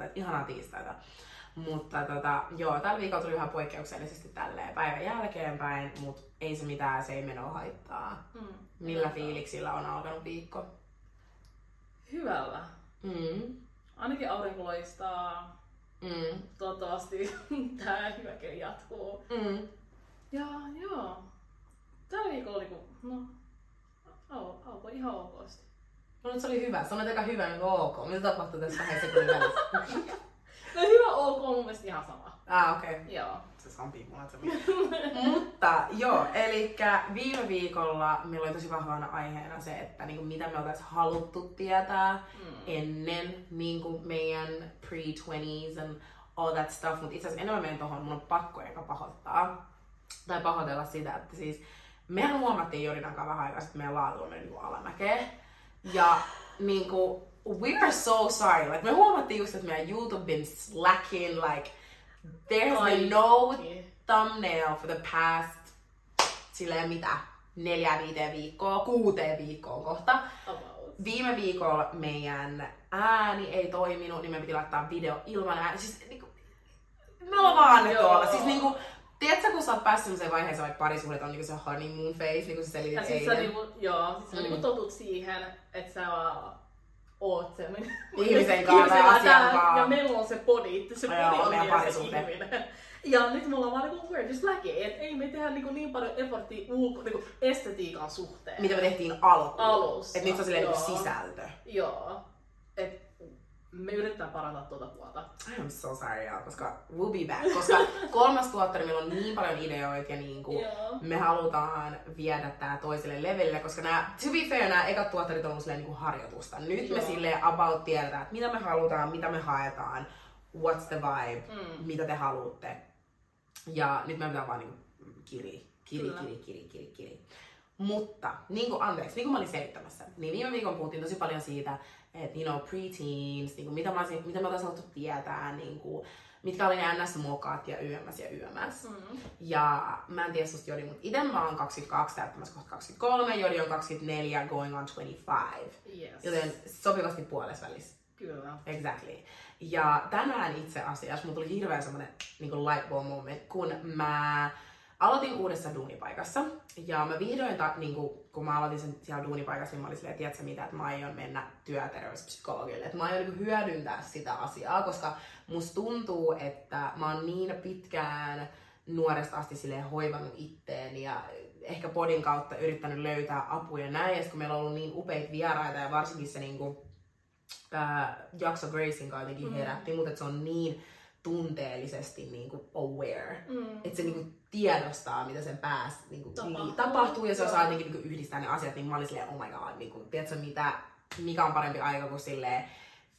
naisellista maanantaita, ihanaa tiistaita. Mutta tota, joo, tällä viikolla tuli vähän poikkeuksellisesti tälleen päivän jälkeenpäin, mutta ei se mitään, se ei menoa haittaa. Mm. Millä fiiliksillä on alkanut viikko? Hyvällä. Mm. Ainakin aurinko loistaa. Mm. Toivottavasti tää hyvä keli jatkuu. Mm. Ja joo. Tällä viikolla oli kun, no, al- alkoi ihan okosti. No nyt se oli hyvä. Sanoit aika hyvä, niin ok. Mitä tapahtui tässä kahden sekunnin välissä? No hyvä ok on mun mielestä ihan sama. ah, okei. Okay. Joo. Se sampii munat Mutta joo, eli viime viikolla meillä oli tosi vahvana aiheena se, että niinku, mitä me oltaisiin haluttu tietää Mm. ennen niinku, meidän pre-20s and all that stuff. Mutta itse asiassa enemmän menen tohon, mun on pakko eka pahoittaa. Tai pahoitella sitä, että siis mehän huomattiin Jorinan kanssa vähän aikaa, että meidän laatu on mennyt alamäkeen. Ja niinku, we are so sorry. Like, me huomattiin just, että meidän YouTube been slacking, like, there has been no thumbnail for the past, silleen mitä, neljä, viiteen viikkoa, kuuteen viikkoon kohta. About. Viime viikolla meidän ääni ei toiminut, niin me piti laittaa video ilman ääni. Siis niinku, me ollaan vaan Joo. tuolla. Siis niinku, tiedätkö, kun sä oot päässyt sellaiseen vaiheeseen, vaikka parisuhdet on niinku se honeymoon face, niin kuin sä selitit Ja sit sä niinku, joo, sit sä Mm. niinku totut siihen, että sä vaan oot se Ihmisen kanssa kanssa. asian kanssa. Ja meillä on se body, se Joo, body on meidän se ihminen. Ja nyt me ollaan vaan niinku, we're just lacking, et ei me tehdä niinku niin paljon efforttia ulko, niinku estetiikan suhteen. Mitä me tehtiin alkuun. Alussa, Että nyt se on silleen niinku sisältö. Joo. Me yritetään parantaa tuota puolta. I am so sorry, y'all, koska we'll be back. Koska kolmas tuottari, meillä on niin paljon ideoita ja niinku, Joo. me halutaan viedä tää toiselle levelille, koska nämä, to be fair, nämä ekat tuottarit on silleen niinku harjoitusta. Nyt me Joo. silleen about tiedetään, että mitä me halutaan, mitä me haetaan, what's the vibe, Mm. mitä te haluatte. Ja nyt me pitää vaan niinku kiri, kiri, Kyllä. kiri, kiri, kiri, kiri. Mutta, niin kuin, anteeksi, niin kuin mä olin selittämässä, niin viime viikon puhuttiin tosi paljon siitä, että you know, preteens, niin kuin, mitä, mä, olisin- mitä me oltaisiin haluttu tietää, niin kuin, mitkä oli ne NS-mokat ja YMS ja YMS. Mm. Ja mä en tiedä susta Jodi, mutta itse mä oon 22, täyttämässä kohta 23, Jodi on 24, going on 25. Yes. Joten sopivasti puolessa välissä. Kyllä. Exactly. Ja tänään itse asiassa mulla tuli hirveän semmonen niin light bulb moment, kun mä aloitin uudessa duunipaikassa. Ja mä vihdoin, ta, niin kuin, kun mä aloitin sen siellä duunipaikassa, niin mä olin silleen, tiedätkö mitä, että mä aion mennä työterveyspsykologille. Että mä aion niin hyödyntää sitä asiaa, koska musta tuntuu, että mä oon niin pitkään nuoresta asti silleen hoivannut itteeni ja ehkä podin kautta yrittänyt löytää apuja ja näin. Ja kun meillä on ollut niin upeita vieraita ja varsinkin se niinku, ää, jakso Gracein kanssa jotenkin Mm. herätti, mutta se on niin tunteellisesti niinku aware. Mm. Että se niinku tiedostaa, mitä sen päässä niinku Tapahtuu. tapahtuu. tapahtuu ja se osaa jotenkin niinku yhdistää ne asiat, niin mä olin silleen, oh my god, niinku, tiedätkö mitä, mikä on parempi aika kuin silleen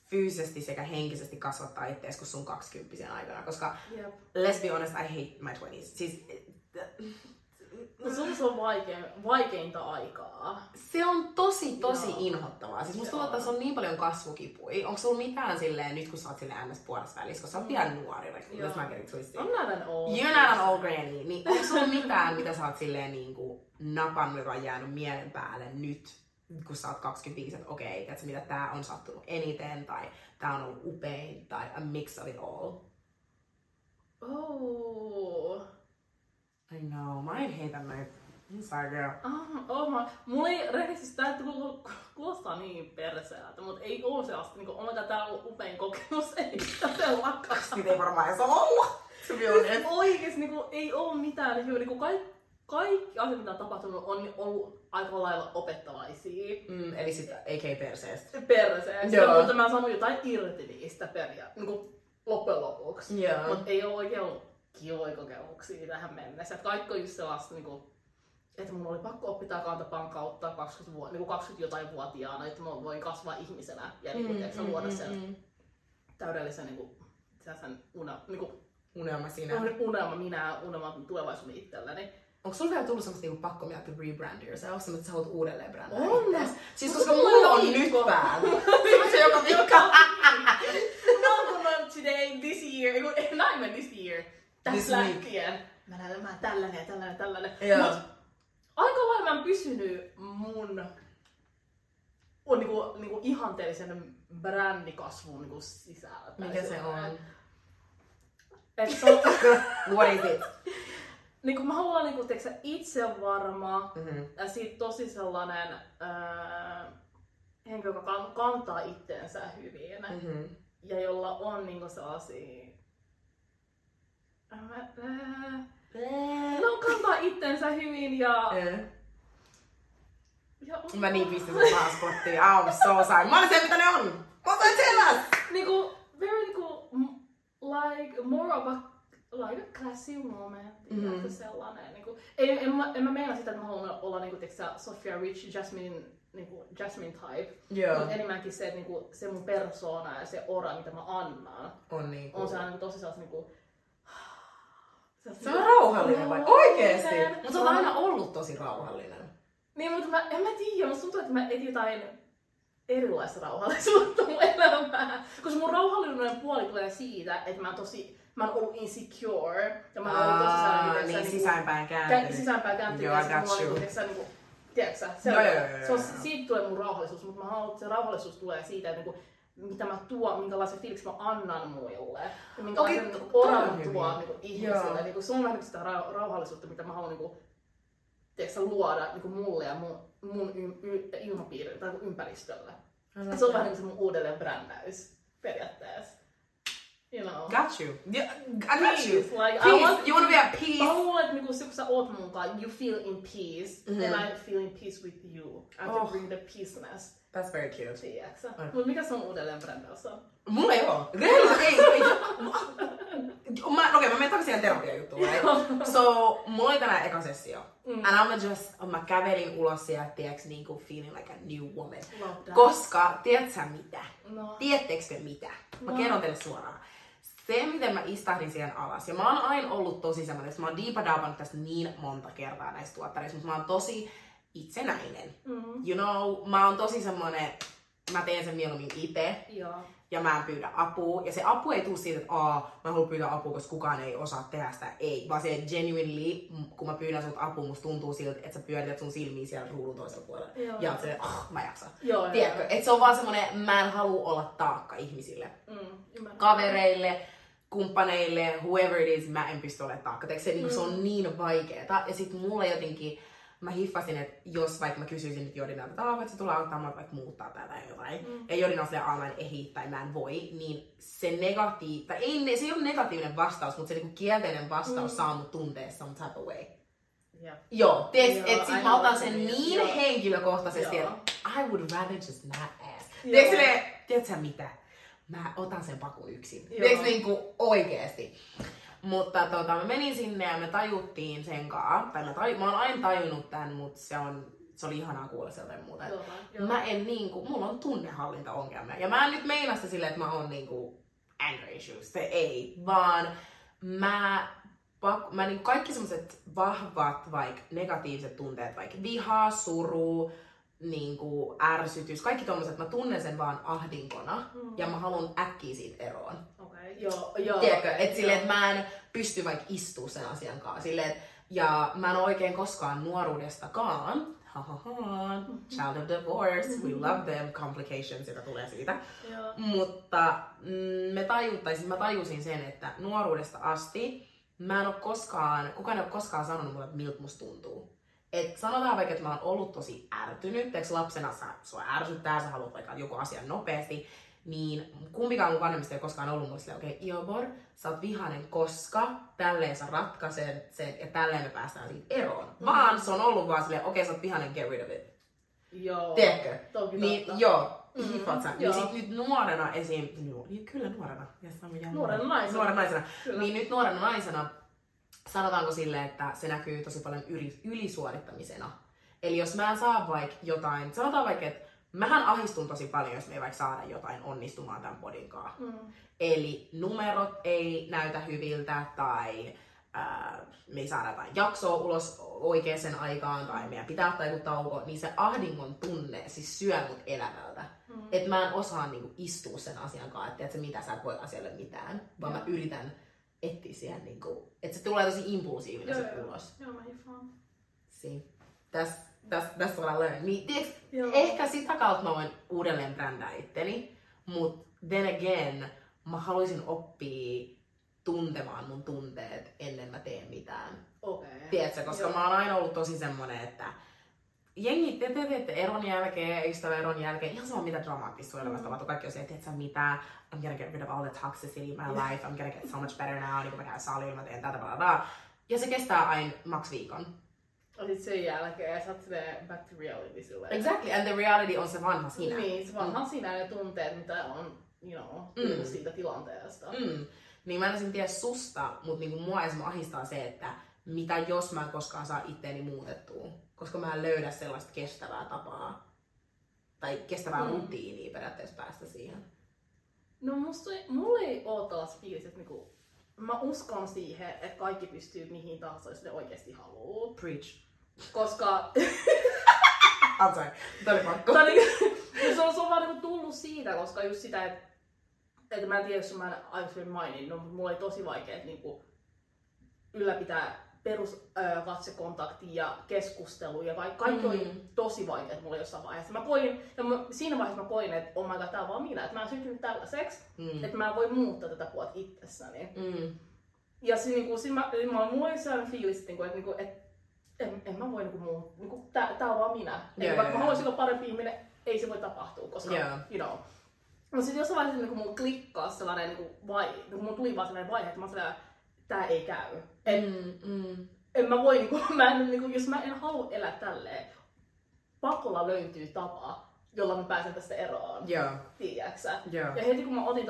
fyysisesti sekä henkisesti kasvattaa itseäsi kuin sun 20 aikana, koska Jep. let's be honest, I hate my 20s. Siis, No se on, se on vaikein, vaikeinta aikaa. se on tosi, tosi Joo. inhottavaa. Siis musta tuntuu, että tässä on niin paljon kasvukipui. Onko sulla mitään silleen, nyt kun sä oot silleen ns. puolessa välissä, koska sä oot vielä nuori, like, not get it twisted. I'm not an old. You're not an old granny. Niin onko sulla mitään, mitä sä oot silleen niinku napannut, joka on jäänyt mielen päälle nyt, kun sä oot 25, että okei, okay, mitä tää on sattunut eniten, tai tää on ollut upein, tai a mix of it all. Oh. I know, mä en heitä näitä. I'm sorry girl. Ah, oh mä, mulla ei rehellisesti tää kuul- kuulostaa niin perseeltä, mutta ei oo se asti, niinku, onko tää ollut upein kokemus, ei todellakaan. Niitä ei varmaan edes olla. To be honest. Oikeesti niinku, ei oo mitään hyvää, niinku kaikki, kaikki asiat mitä on tapahtunut on ollut aika lailla opettavaisia. Mm, eli sit AK perseestä. Perseestä, Joo. mutta mä sanoin jotain irti niistä peria, niinku loppujen lopuksi. Mutta ei ole oikein ollut kivoja kokemuksia tähän mennessä. Et kaikki on just sellaista, niinku, että mun oli pakko oppia tää kantapään kautta 20, vuotta, niinku 20 jotain vuotiaana, että mä voin kasvaa ihmisenä ja niinku, mm, luoda mm, sen mm. täydellisen niinku, sen una, niinku, Unelma siinä. unelma minä, unelma tulevaisuuden itselleni. Onko sulla vielä tullut semmoista niinku pakko miettiä rebrand yourself, semmoista että sä haluat uudelleen brändää On. ittees? Siis koska mulla on on nyt päällä. Se on se joka viikko. Not gonna today, this year, not even this year, Week. lähtien. Mä näen, mä tällainen ja tällainen ja tällainen. Joo. Mut aika lailla mä oon pysynyt mun on niinku, niinku ihanteellisen brändikasvun niinku sisällä. Mikä se on? Et se on, What is it? niinku, mä haluan niinku, tiiäksä, itse varma Mm-hmm. ja sit tosi sellainen ää, henkilö, joka kan- kantaa itteensä hyvin Mm-hmm. ja jolla on niinku sellaisia... Ää, ää, No kantaa itsensä hyvin ja... ja Mä niin pistin sun maaspottiin. I'm so sorry. Mä olin se, mitä ne on. Mä otan selvä. niinku, very niinku, like, more of a, like a classy woman. Mhm. Mm-hmm. sellainen. Niinku, en, en, mä, en mä meina sitä, että mä haluan olla niinku, tiiäksä, Sophia Rich, Jasmine, niinku, Jasmine type. Joo. Mutta enemmänkin se, että niinku, se mun persona ja se ora, mitä mä annan, On niin on sellainen tosi sellainen niinku, Se on rauhallinen vai? Oikeesti? Mutta sä oot On. aina ollut tosi rauhallinen. Niin, mutta mä, en mä tiedä, musta tuntuu, että mä etin jotain erilaista rauhallisuutta mun elämään. Koska mun rauhallinen puoli tulee siitä, että mä oon tosi, mä oon ollut insecure. Ja mä oon ollut tosi sellainen, niin niinku- sisäänpäin kä- kääntynyt. sisäänpäin kääntynyt. Joo, sit got mulla on you. niinku, tiedätkö se, Joo, joo, joo, se on, joo. siitä tulee mun rauhallisuus, mutta mä haluan, että se rauhallisuus tulee siitä, että niinku, mitä mä tuon, minkälaisen fiiliksen mä annan muille. Ja minkälaisen okay, toi oran mä tuon niinku, Joo. ihmisille. Niinku, se on vähän niinku sitä rau- rauhallisuutta, mitä mä haluan niinku, tiedätkö, luoda niinku, mulle ja mun, mun y- y- ilmapiirille tai niinku ympäristölle. Se on vähän niin se mun uudelleen brändäys periaatteessa. You know. Got you. Yeah, I got you. Peace, like, I want- You wanna be at peace? haluan, että niinku, se, kun sä oot mun kanssa, you feel in peace, Mhm. and I feel in peace with you. I can Oh. bring the peaceness, That's very cute. tiiäksä. Mm. Mut mikä sun uudelleen brändäys on? Mulla ei oo. Rehellisesti ei. ei. Mä, okei, mä menen takaisin siihen terapiajuttuun. Right? So, mulla oli tänään eka sessio. Mm. And I'm just, mä kävelin ulos sieltä, tiiäks, niinku feeling like a new woman. That. Koska, tiedät sä mitä? No. Tiedättekö te mitä? Mä No. kerron teille suoraan. Se, miten mä istahdin siihen alas, ja mä oon aina ollut tosi semmoinen, että mä oon diipadaapannut tästä niin monta kertaa näistä tuottareista, mutta mä oon tosi itsenäinen. Mm. You know, mä oon tosi semmoinen, mä teen sen mieluummin itse, Joo. ja mä en pyydä apua. Ja se apu ei tule siitä, että Aa, mä haluan pyytää apua, koska kukaan ei osaa tehdä sitä. Ei, vaan se genuinely, kun mä pyydän sulta apua, musta tuntuu siltä, että sä pyörität sun silmiä siellä ruudun toisella puolella. Joo. Ja silleen, ah, mä jaksan. Joo, Tiedätkö, joo. että se on vaan semmonen, mä en halua olla taakka ihmisille. Mm. Ymmärrän. Kavereille, kumppaneille, whoever it is, mä en pysty olemaan taakka. Se, mm. se on niin vaikeeta. Ja sit mulle jotenkin, mä hiffasin, että jos vaikka mä kysyisin nyt Jodinalta, että "Aa, voitko tulla auttamaan mua vaikka muuttaa tätä tai jotain, mm. ja Jodina on silleen, "Aa, mä en ehdi tai mä en voi, niin se negatiiv, tai ei, se ei ole negatiivinen vastaus, mutta se niinku kielteinen vastaus mm. saa mut tuntea some type of way. Joo. Joo, tiedätkö, Joo, että sit mä otan sen niin Joo. henkilökohtaisesti, että I would rather just not ask. Tiedätkö mitä? Mä otan sen pakun yksin. Tiedätkö niinku oikeesti? Mutta tota, mä menin sinne ja me tajuttiin sen kaa. Tai mä, taju, mä oon aina tajunnut tän, mutta se, on, se oli ihanaa kuulla sieltä muuta. Joo, joo. Mä en niinku, mulla on tunnehallintaongelmia. Ja mä en nyt meina sitä silleen, että mä oon niinku anger issues. Se ei. Vaan mä, pak, mä niinku kaikki semmoset vahvat, vaikka negatiiviset tunteet, vaikka viha, suru, niinku ärsytys, kaikki tommoset, mä tunnen sen vaan ahdinkona. Mm. Ja mä haluan äkkiä siitä eroon. Okei, joo, joo. Tiedätkö, että silleen, että mä en pysty vaikka istua sen asian kanssa. Silleen, et, ja mä en oikein koskaan nuoruudestakaan, ha ha ha, child of divorce, we love them, complications, joka tulee siitä. Joo. Mutta mm, me tajuttaisin, mä tajusin sen, että nuoruudesta asti mä en ole koskaan, kukaan ei ole koskaan sanonut mulle, että miltä musta tuntuu. Et sanotaan vaikka, että mä oon ollut tosi ärtynyt, teeks lapsena sä, sua ärsyttää, sä haluat vaikka joku asia nopeasti, niin kumpikaan mun vanhemmista ei koskaan ollut mulle silleen, okei, okay, Iobor, sä oot vihanen, koska tälleen sä ratkaisen sen ja tälleen me päästään siitä eroon. Mm. Vaan se on ollut vaan silleen, okei, okay, sä oot vihanen, get rid of it. Joo. Tiedätkö? Toki Niin totta. joo, Mm, mm, sä. Niin sit nyt nuorena esim... Niin kyllä nuorena. Ja. Nuorena naisena. Nuorena naisena. Kyllä. Niin nyt nuorena naisena sanotaanko silleen, että se näkyy tosi paljon yli, ylisuorittamisena. Eli jos mä en saa vaikka jotain, sanotaan vaikka, että mähän ahistun tosi paljon, jos me ei vaikka saada jotain onnistumaan tämän podin kanssa. Mm. Eli numerot ei näytä hyviltä tai ää, me ei saada jotain jaksoa ulos oikeaan aikaan tai meidän pitää ottaa joku tauko, niin se ahdingon tunne siis syö mut elämältä. Mm. Että mä en osaa niinku istua sen asian kanssa, että tiedätkö, mitä sä et voi asialle mitään, vaan mä yritän etsiä siihen, niinku, että se tulee tosi impulsiivinen Joo, se joo. ulos. Joo, mä hiffaan. See, that's that's, that's what I learned. Niin, tiiäks, ehkä sitä kautta mä voin uudelleen brändää itteni, mut then again, mä haluaisin oppia tuntemaan mun tunteet ennen mä teen mitään. Okei. Tiedätkö, koska Joo. mä oon aina ollut tosi semmonen, että jengi, te te teette eron jälkeen, ystäväeron jälkeen, ihan sama mitä dramaattista sun elämässä Mm. tapahtuu, kaikki on se, että tiedätkö mitä, I'm gonna get rid of all the toxicity in my life, I'm gonna get so much better now, niin kun mä käyn salilla, mä teen tätä, bla, bla. Ja se kestää aina maks viikon. Ja sit sen jälkeen sä oot back to reality silleen. Exactly, and the reality on se vanha sinä. Niin, se vanhan sinä ne tunteet, mitä on, you know, Mm. mm. siitä tilanteesta. Mm. Niin mä en edes tiedä susta, mutta niinku mua esimerkiksi ahistaa se, että mitä jos mä en koskaan saa itteeni muutettua. Koska mä en löydä sellaista kestävää tapaa. Tai kestävää Mm. rutiinia periaatteessa päästä siihen. No musta, mulla ei oo tällaista fiilistä, että niinku, mä uskon siihen, että kaikki pystyy mihin tahansa, jos ne oikeasti haluaa. Preach. Koska I'm sorry. Tämä oli pakko. Tai niinku, se, on, se on vaan niinku tullut siitä, koska just sitä, että et mä en tiedä, jos mä en aikaisemmin maininnut, mutta mulla oli tosi vaikea niinku, ylläpitää perus ö, katsekontaktia ja keskustelua ja kaikki, kaikki mm. oli Mm. tosi vaikeat mulle jossain vaiheessa. Mä koin, ja mä, siinä vaiheessa mä koin, että oh my god, tää on vaan minä, että mä oon syntynyt tällaiseksi, Mm. että mä en voi muuttaa tätä puolta itsessäni. Mm. Ja siinä, niinku, siinä mä, mä, mulla oli sellainen fiilis, että, niinku, että, niinku, että en, en mä voi niinku, muu, niinku, tää, tää on vaan minä. Joo, Joo, vaikka joo, mä haluaisin olla parempi ihminen, ei se voi tapahtua, koska, Joo. you know. Mutta sitten jossain vaiheessa niinku, mulla klikkaa sellainen niinku, vai, niinku, mulla tuli vaan sellainen vaihe, että mä sellainen, tää ei käy. Et, Mm. Mm. en mä voi, niinku, mä en, niinku, jos mä en halua elää tälleen, pakolla löytyy tapa, jolla mä pääsen tästä eroon. Joo. Tiedäksä? Joo. Ja heti kun mä otin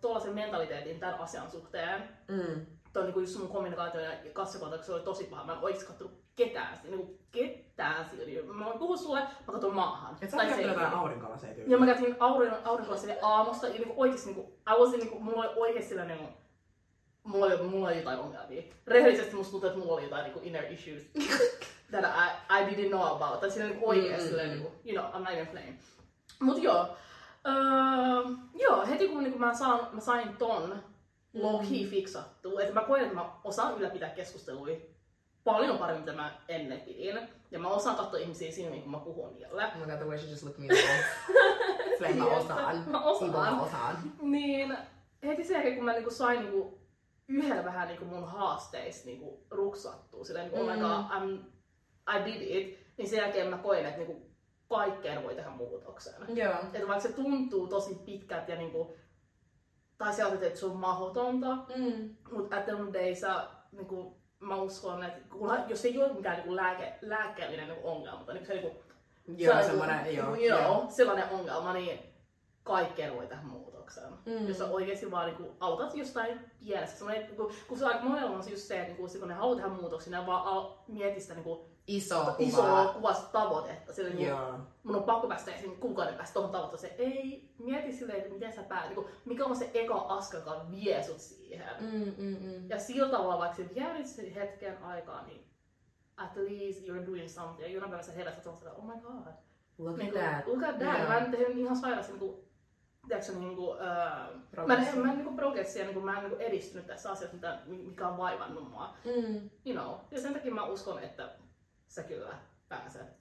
tuollaisen mentaliteetin tämän asian suhteen, Mm. toi niinku just mun kommunikaatio ja kassakontakti oli tosi paha. Mä en oikeesti kattonut ketään, niinku ketään siinä. Mä voin puhua sulle, mä katson maahan. Et sä oot käyttänyt jotain aurinkolaseja. Ja mä käytin aurinko, aurinkolasille aamusta ja niinku oikeesti niinku, I was niinku, mulla oli oikeesti sellainen niinku, mulla oli, mulla oli jotain ongelmia. Rehellisesti musta tuntuu, että mulla oli jotain niinku inner issues that I, I didn't know about. Tai siinä niinku oikeesti Mm, mm, silleen mm. niinku, you know, I'm not even playing. Mut joo, öö, joo, heti kun niinku mä, saan, mä sain ton low-key fiksattua, että mä koen, että mä osaan ylläpitää keskustelui paljon paremmin, mitä mä ennen pidin. Ja mä osaan katsoa ihmisiä silmiin, kun mä puhun niille. Oh my god, the way she just looked me over. Silleen mä osaan. Mä osaan. Mä osaan. Niin heti sen jälkeen, kun mä niinku sain niinku yhdellä vähän niinku mun haasteista niinku ruksattua, silleen niinku, oh my Mm. god, I'm, I did it, niin sen jälkeen mä koin, että niinku kaikkeen voi tehdä muutoksen. Joo. Että vaikka se tuntuu tosi pitkältä ja niinku, tai sä ajattelet, että se on mahdotonta, Mm. mutta at the end of the day sä, niinku, mä uskon, että kun, jos ei ole mikään niinku lääke, lääkkeellinen niinku ongelma, tai niinku se niinku, Joo, se on semmonen, niinku, joo. you know, joo. sellainen ongelma, niin kaikkeen voi tehdä muutoksen. Mm. Mm. Jos sä oikeesti vaan niinku, aloitat jostain pienestä. Semmoinen, kun, kun se aika monella on se just se, että niinku, kun ne haluaa tehdä muutoksia, ne vaan al, mieti sitä niinku, Iso kuva. isoa kuvasta tavoitetta. Sillä, niinku, Joo. mun on pakko päästä esim. kuukauden päästä tuohon tavoitteeseen. Ei, mieti silleen, että miten sä päät, niinku, mikä on se eka askel, joka vie sut siihen. Mm, mm, mm. Ja sillä tavalla, vaikka se sen hetken aikaa, niin at least you're doing something. Ja jonain päivänä sä herät, että oh my god. Look at Niin that. look at that. Joo. Mä en tehnyt ihan sairaasti niinku, tiedätkö, niinku, öö, mä en, mä en niinku progressia, niinku, mä en niinku edistynyt tässä asiassa, mitä, mikä on vaivannut mua. Mm. You know. Ja sen takia mä uskon, että sä kyllä pääset.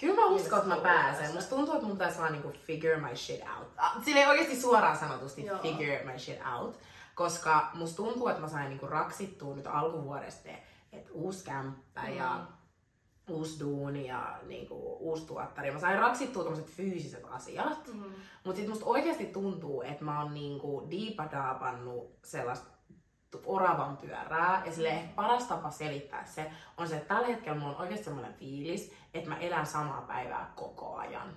Kyllä mä uskon, että mä pääsen. Musta tuntuu, että mun pitäisi vaan niinku figure my shit out. Ah, Silleen oikeesti suoraan sanotusti Joo. figure my shit out. Koska musta tuntuu, että mä sain niinku raksittua nyt alkuvuodesta, että uusi kämppä Mm. ja uusi duuni ja niinku, uusi tuottari. Mä sain raksittua tämmöiset fyysiset asiat. Mm. Mutta sit musta oikeasti tuntuu, että mä oon niinku diipadaapannut sellaista oravan pyörää. Ja sille ehkä paras tapa selittää se on se, että tällä hetkellä mulla on oikeasti semmoinen fiilis, että mä elän samaa päivää koko ajan.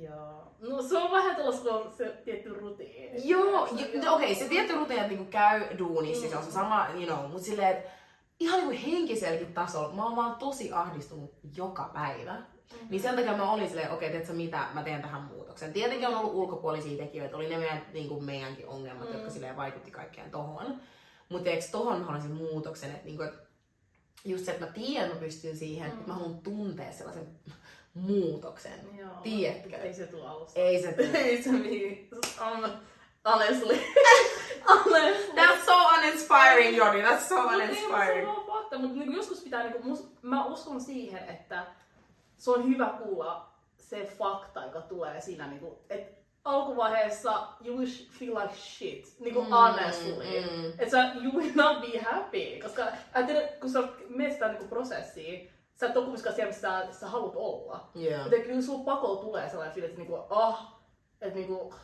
Joo. No se on vähän on se tietty rutiini. Joo, jo- no okei, se tietty rutiini, että niinku käy duunissa, Mm. se on se sama, you know, mutta silleen, että ihan niinku henkiselläkin tasolla, mä oon vaan tosi ahdistunut joka päivä. Mm. Niin sen takia mä olin silleen, okei, okay, mitä, mä teen tähän muutoksen. Tietenkin on ollut ulkopuolisia tekijöitä, oli ne meidän, niin kuin meidänkin ongelmat, Mm. jotka silleen vaikutti kaikkeen tohon. Mutta eikö tohon mä haluaisin muutoksen, että niinku, et just se, että mä tiedän, mä pystyn siihen, Mm. että mä haluan tuntea sellaisen muutoksen. Joo. Tiedätkö? Ei se tule alusta. Ei se tule. Ei se mihin. Honestly. honestly. That's so uninspiring, Joni. That's so Mut mut Se uninspiring. vaan fakta, mutta niinku joskus pitää, niinku, mus, mä uskon siihen, että se on hyvä kuulla se fakta, joka tulee siinä, niinku, että alkuvaiheessa you will feel like shit, niinku Mm, honestly. mm. Että sä, you will not be happy, koska ajattelin, kun sä menet sitä niinku prosessiin, sä et ole kumminkaan siellä, missä sä, sä haluat olla. Joo. Joten kyllä sulla pakolla tulee sellainen fiilis, että niinku, ah, että niinku,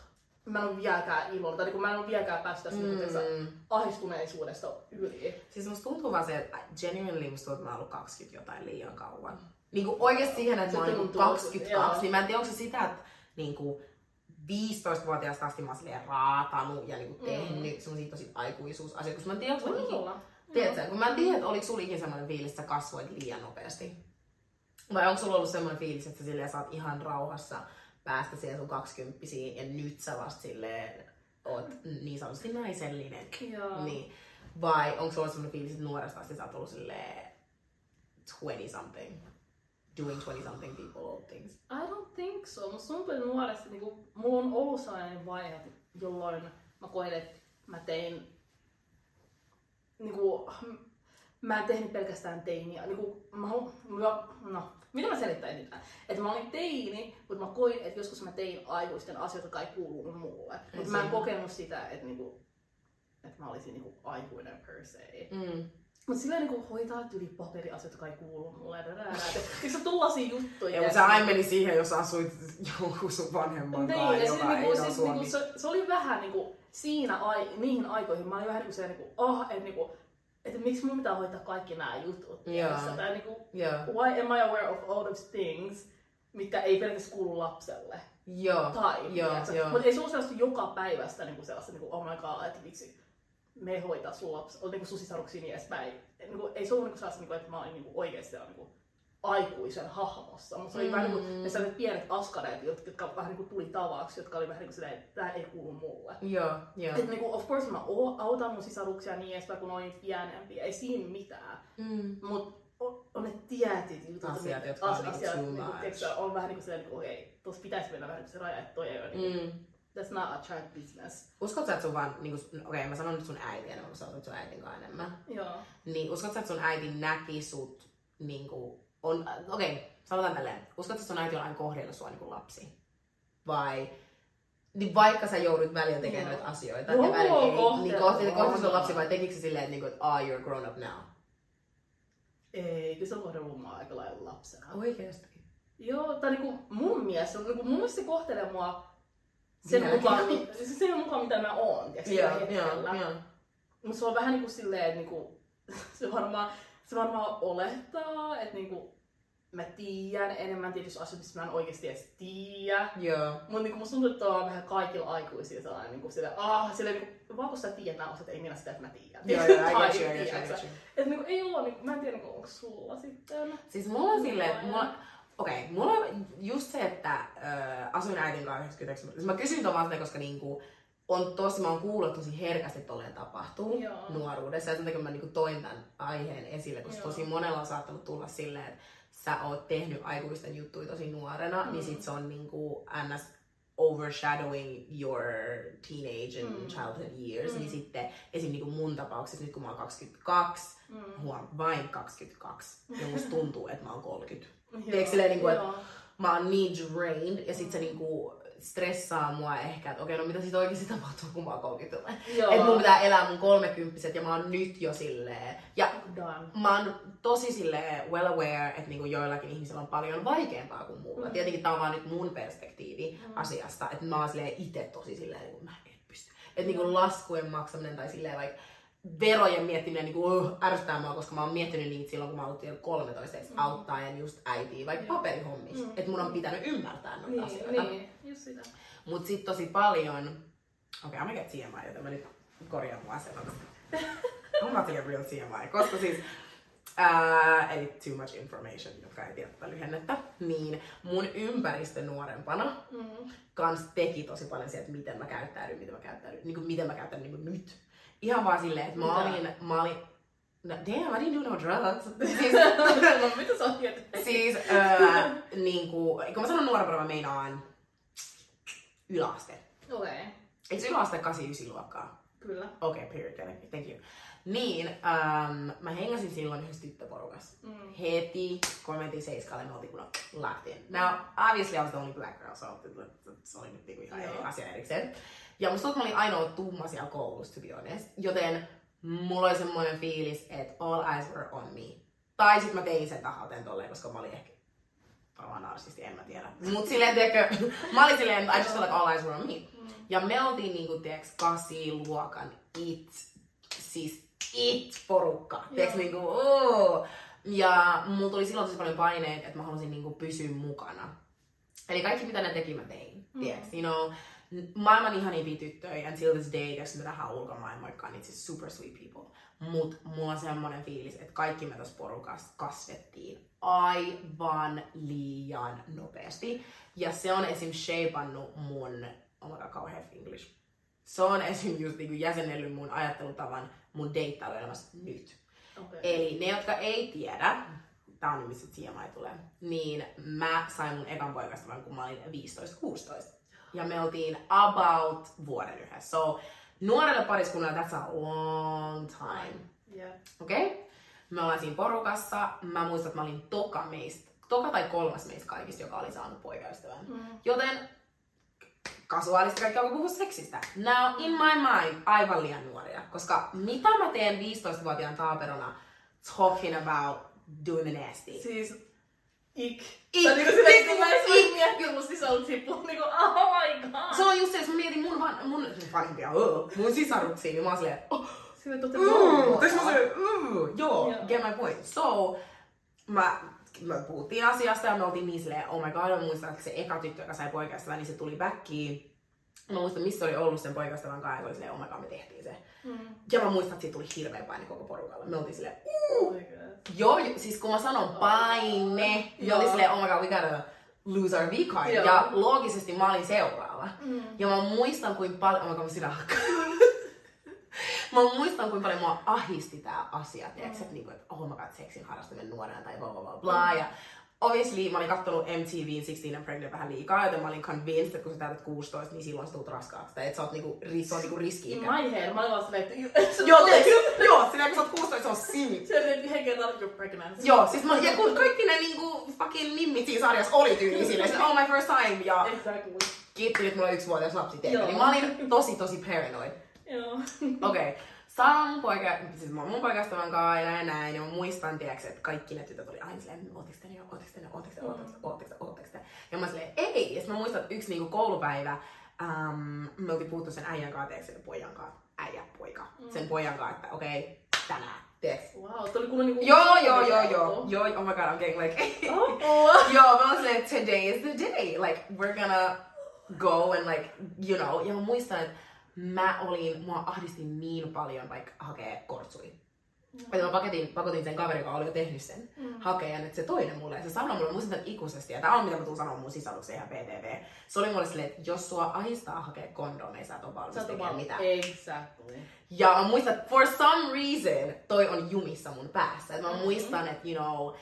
mä en ole vieläkään iloinen, tai niinku, mä en ole vieläkään päässyt tästä mm. Mm. ahdistuneisuudesta yli. Siis musta tuntuu vaan se, että genuinely musta tuntuu, että mä oon ollut 20 jotain liian kauan. Niinku oikeesti siihen, että Se mä oon niinku tuntuu, 22, joo. niin mä en tiedä, onko se sitä, että niinku 15-vuotiaasta asti mä oon silleen raatanut ja niinku tehnyt mm. semmosia tosi aikuisuusasioita, koska mä en tiedä, onko mä ikinä... Tiedätkö, kun mä en tiedä, että oliko sulla ikinä semmoinen fiilis, että sä kasvoit liian nopeasti. Vai onko sulla ollut semmoinen fiilis, että sä silleen saat ihan rauhassa päästä siihen sun 20 ja nyt sä vasta silleen oot niin sanotusti naisellinen. Joo. Niin. Vai onko sulla semmoinen fiilis, että nuoresta asti sä oot ollut silleen 20 something? Doing 20 something people old things. I don't think so. Tuntuu, että nuoresta niinku, mulla on ollut sellainen vaihe, jolloin mä koin, että mä tein niinku, mä en tehnyt pelkästään teiniä. Mä, halu- mä, no, mitä mä selittäisin nyt? Että mä olin teini, mutta mä koin, että joskus mä tein aikuisten asioita, jotka ei kuulu mulle. Mutta mä en kokenut sitä, että, niinku, että mä olisin niinku aikuinen per se. Mm. Mutta silleen niinku hoitaa tyli paperiasioita, jotka ei kuulu mulle. Eikö se tullaisia juttuja? Ja, mutta sä meni siihen, jos asuit jonkun sun vanhemman Niin, siis, ei niinku, siis, niinku, se, se, oli vähän niinku, siinä ai, niihin aikoihin, mä olin vähän niinku se, niinku, ah, että niinku, että miksi mun pitää hoitaa kaikki nämä jutut. tiedätkö? Tai niinku, Joo. why am I aware of all those things, mitkä ei pelkästään kuulu lapselle. Joo. Tai, joo, joo. Mutta ei se ole sellaista joka päivästä niinku sellaista, niinku, oh my god, että miksi me hoitaa sun lapsi, niinku sun sisaruksia niin edespäin. Niinku, ei se ollut niinku sellaista, niinku, että mä olin niinku oikeasti niinku, aikuisen hahmossa, mutta se oli mm. vähän niinku, ne sellaiset pienet askareet, jotka, jotka vähän niinku tuli tavaksi, jotka oli vähän niinku silleen, että tämä ei kuulu mulle. Joo, joo. Et niinku, of course mä autan mun sisaruksia niin edespäin, kun on pienempiä, ei siinä mitään. Mm. Mut on, on ne tietyt jutut, Asiat, ne- jotka on niinku too niinku, much. tiiäksä, on vähän niinku silleen, niinku, okei, tossa pitäisi mennä vähän niinku se raja, että toi ei ole niinku, Mm. that's not a child business. Uskotko että sun vaan, niinku, okei okay, mä sanon nyt sun äiti enemmän, sä asut sun äitin kanssa enemmän. Joo. Niin uskotko että sun äiti näki sut, niinku, on, okei, okay, sanotaan tälleen. Uskotko, että sun äiti on aina kohdellut sua niinku lapsi? Vai, niin vaikka sä joudut välillä tekemään noita asioita, Joo, ja välillä ei, niin kohti, kohti sun lapsi vai tekikö se silleen, että niinku, ah, you're grown up now? Ei, kyllä se on kohdellut mua aika lailla lapsena. Oikeesti? Joo, tai niinku mun mielestä, niinku mun mielestä se kohtelee mua sen Vieläkin. mukaan, mi- siis sen mukaan, mitä mä oon, tiiäks, joo, hetkellä. Mutta se on vähän niinku silleen, että niinku, se varmaan, se varmaan olettaa, että niinku, mä tiedän enemmän tietysti asioista, mistä mä en oikeasti edes tiedä. Joo. Mutta niinku, musta tuntuu, että on vähän kaikilla aikuisilla sellainen, niinku, sille, ah, sille, niinku, vaan kun sä tiedät nämä asiat, ei minä sitä, että mä tiedän. Joo, joo, I get you, I get you. Et niinku, ei ole, niinku, mä en tiedä, niinku, onko sulla sitten. Siis mulla on silleen, että mulla, okei, okay, mulla on just se, että äh, asuin äitin kanssa 99. Siis mä kysyin tuon vaan silleen, koska niinku, on tosi, mä oon kuullut tosi herkästi tolleen tapahtuu Joo. nuoruudessa. Ja sen takia mä niinku toin tämän aiheen esille, koska Joo. tosi monella on saattanut tulla silleen, että sä oot tehnyt aikuisten juttuja tosi nuorena, mm. niin sit se on niinku ns overshadowing your teenage and Mm. childhood years, Mm. niin sitten esim. Niinku mun tapauksessa nyt kun mä oon 22, Mm. huom, vain 22, ja musta tuntuu, että mä oon 30. Joo, Tiedätkö silleen niinku, että joo. mä oon niin drained, ja sit se niinku stressaa mua ehkä, että okei, no mitä sit oikeesti tapahtuu, kun mä oon 30 Joo. Että mun pitää elää mun kolmekymppiset, ja mä oon nyt jo silleen. Ja Done. mä oon tosi silleen well aware, että niinku joillakin ihmisillä on paljon vaikeampaa kuin mulla. Mm. Tietenkin tää on vaan nyt mun perspektiivi Mm. asiasta, että mä oon silleen itse tosi silleen, niinku, mä en pysty. Että niinku laskujen maksaminen tai silleen vaikka verojen miettiminen niinku, uh, ärsyttää mua, koska mä oon miettinyt niitä silloin, kun mä oon ollut 13, että Mm. auttaen just äitiä vaikka paperihommissa. Mm. Että mun on pitänyt ymmärtää noita Niin, asioita. niin, sitä. Mut sit tosi paljon, okei, okay, I'm get TMI, joten mä nyt korjaan mun asennon. I'm about to get real TMI, koska siis, ää, eli too much information, jotka ei tiedä tätä lyhennettä, niin mun ympäristö nuorempana Mm. kans teki tosi paljon sieltä, että miten mä käyttäydyn, miten mä käyttäydyn, niin kuin miten mä käyttäydyn niin kuin nyt. Ihan vaan silleen, että mä olin, mä olin, no, damn, I didn't do no drugs. siis, no mitä sä oot siis ää, niin kuin, kun mä sanon nuorempana, mä meinaan yläaste. Okei. Eikö yläaste 8-9 luokkaa? Kyllä. Okei, okay, period, thank you. Niin, um, mä hengasin silloin yhdessä tyttöporukassa. Mm. Heti, kun me mentiin seiskalle, me oltiin kun locked in. Now, obviously I was the only black girl, so se oli nyt niinku ihan eri asia erikseen. Ja musta tuntuu, mä olin ainoa tumma siellä koulussa, to be honest. Joten mulla oli semmoinen fiilis, että all eyes were on me. Tai sit mä tein sen tahalteen tolleen, koska mä olin ehkä varmaan narsisti, en mä tiedä. Mut silleen, tiedätkö, mä olin silleen, I just felt like all eyes were on me. Mm. Ja me oltiin niinku, tiiäks, kasiluokan it, siis it-porukka. Tiiäks, Joo. niinku, oo. Ja mulla tuli silloin tosi paljon paineet, että mä halusin niinku pysyä mukana. Eli kaikki mitä ne teki, mä tein. Mm. Tiiäks, you know, maailman ihanimpia tyttöjä, until this day, tiiäks, me nähdään ulkomaailmoikkaan, it's just super sweet people. Mut mulla on semmonen fiilis, että kaikki me tossa porukassa kasvettiin aivan liian nopeasti. Ja se on esim. shapeannut mun, oh my god, kauhean English. Se on esim. just niinku jäsennellyt mun ajattelutavan mun deittailuelämässä nyt. Okei. Eli ne, jotka ei tiedä, tää on missä TMI tulee, niin mä sain mun ekan poikastavan, kun mä olin 15-16. Ja me oltiin about vuoden yhdessä. So, nuorelle pariskunnalle that's a long time. Yeah. Okei? Okay? Me ollaan siinä porukassa. Mä muistan, että mä olin toka meistä, toka tai kolmas meistä kaikista, joka oli saanut poikaystävän. Mm. Joten kasuaalisti kaikki alkoi puhua seksistä. Now, in my mind, aivan liian nuoria. Koska mitä mä teen 15-vuotiaan taaperona talking about doing the nasty? Siis ik. Ik. Niinku silleen, Ik. kun mä Ik. en miettinyt, musta se tippu niinku, oh my god. Se on just se, jos mä mietin mun, van, mun vanhempia, oh, mun sisaruksia, niin mä oon silleen, oh, Silleen totta Mm, tässä mä se, mm, joo, Joo. get my point. So, mä, me puhuttiin asiasta ja me oltiin niin silleen, oh my god, mä muistan, että se eka tyttö, joka sai poikaystävän, niin se tuli backiin. Mä muistan, missä oli ollut sen poikaystävän kanssa, ja se oli silleen, oh my god, me tehtiin se. Mm. Ja mä muistan, että siitä tuli hirveä paine koko porukalla. Me oltiin silleen, Oh my god. Joo, jo- siis kun mä sanon paine, Joo. oli silleen, oh my god, we gotta lose our V-card. Ja loogisesti mä olin seuraava. Mm. Ja mä muistan, kuin paljon... Oh my god, mä sydän. Mä muistan, kuinka paljon mua ahisti tää asia, tiiäks, että niinku, et, oh my god, seksin harrastaminen nuorena tai bla bla bla bla. Ja obviously mä olin kattonut MTVn 16 and Pregnant vähän liikaa, joten mä olin convinced, että kun sä täytät 16, niin silloin sä tulet raskaaksi. Tai että sä oot niinku, se on niinku riski-ikä. My hair, mä olin vaan silleen, että Joo, joo, silleen kun sä oot 16, se on siinä. Se että he get out you're pregnant. Joo, siis mä, ja kun kaikki ne niinku fucking nimmit siinä sarjassa oli tyyli silleen, se, oh my first time, ja Exactly. kiitti nyt mulla on yksi vuotias lapsi. Joo. Niin mä olin tosi tosi paranoid. Joo. Okei. Okay. Saan mun poika, siis mä oon mun poikastavan kanssa ja näin ja näin, ja mä muistan, tiiäks, että kaikki ne tytöt oli aina silleen, ootteko te ne ootteko te ne, ootteko te, ootteko te, ootteko te, ootteko te. Ja mä silleen, ei. Ja sit mä muistan, että yksi niinku koulupäivä, um, me oltiin puhuttu sen äijän kanssa, tiiäks, sen pojan kanssa, äijä, poika, Mm. sen pojan kanssa, että okei, okay, tänään, tiiäks. Wow, tuli kuule niinku... Joo, joo, joo, joo, joo, oh my god, I'm getting like, Oh, oh. Joo, mä oon silleen, today is the day. Like, we're gonna go and like, you know. Ja mä muistan, että mä olin, mua ahdisti niin paljon vaikka hakee kortsui. Että mä paketin, pakotin sen kaverin, joka oli jo tehnyt sen, Mm. hakeen nyt se toinen mulle. Ja se sanoi mulle, muistan ikuisesti, ja tää on mitä mä tuun sanoa mun sisarukseen ihan PTV. Se oli mulle silleen, että jos sua ahistaa hakea kondomeja, sä et ole valmis tekemään mitään. Exactly. Ja mä muistan, että for some reason toi on jumissa mun päässä. Et mä Mhm. muistan, että you know,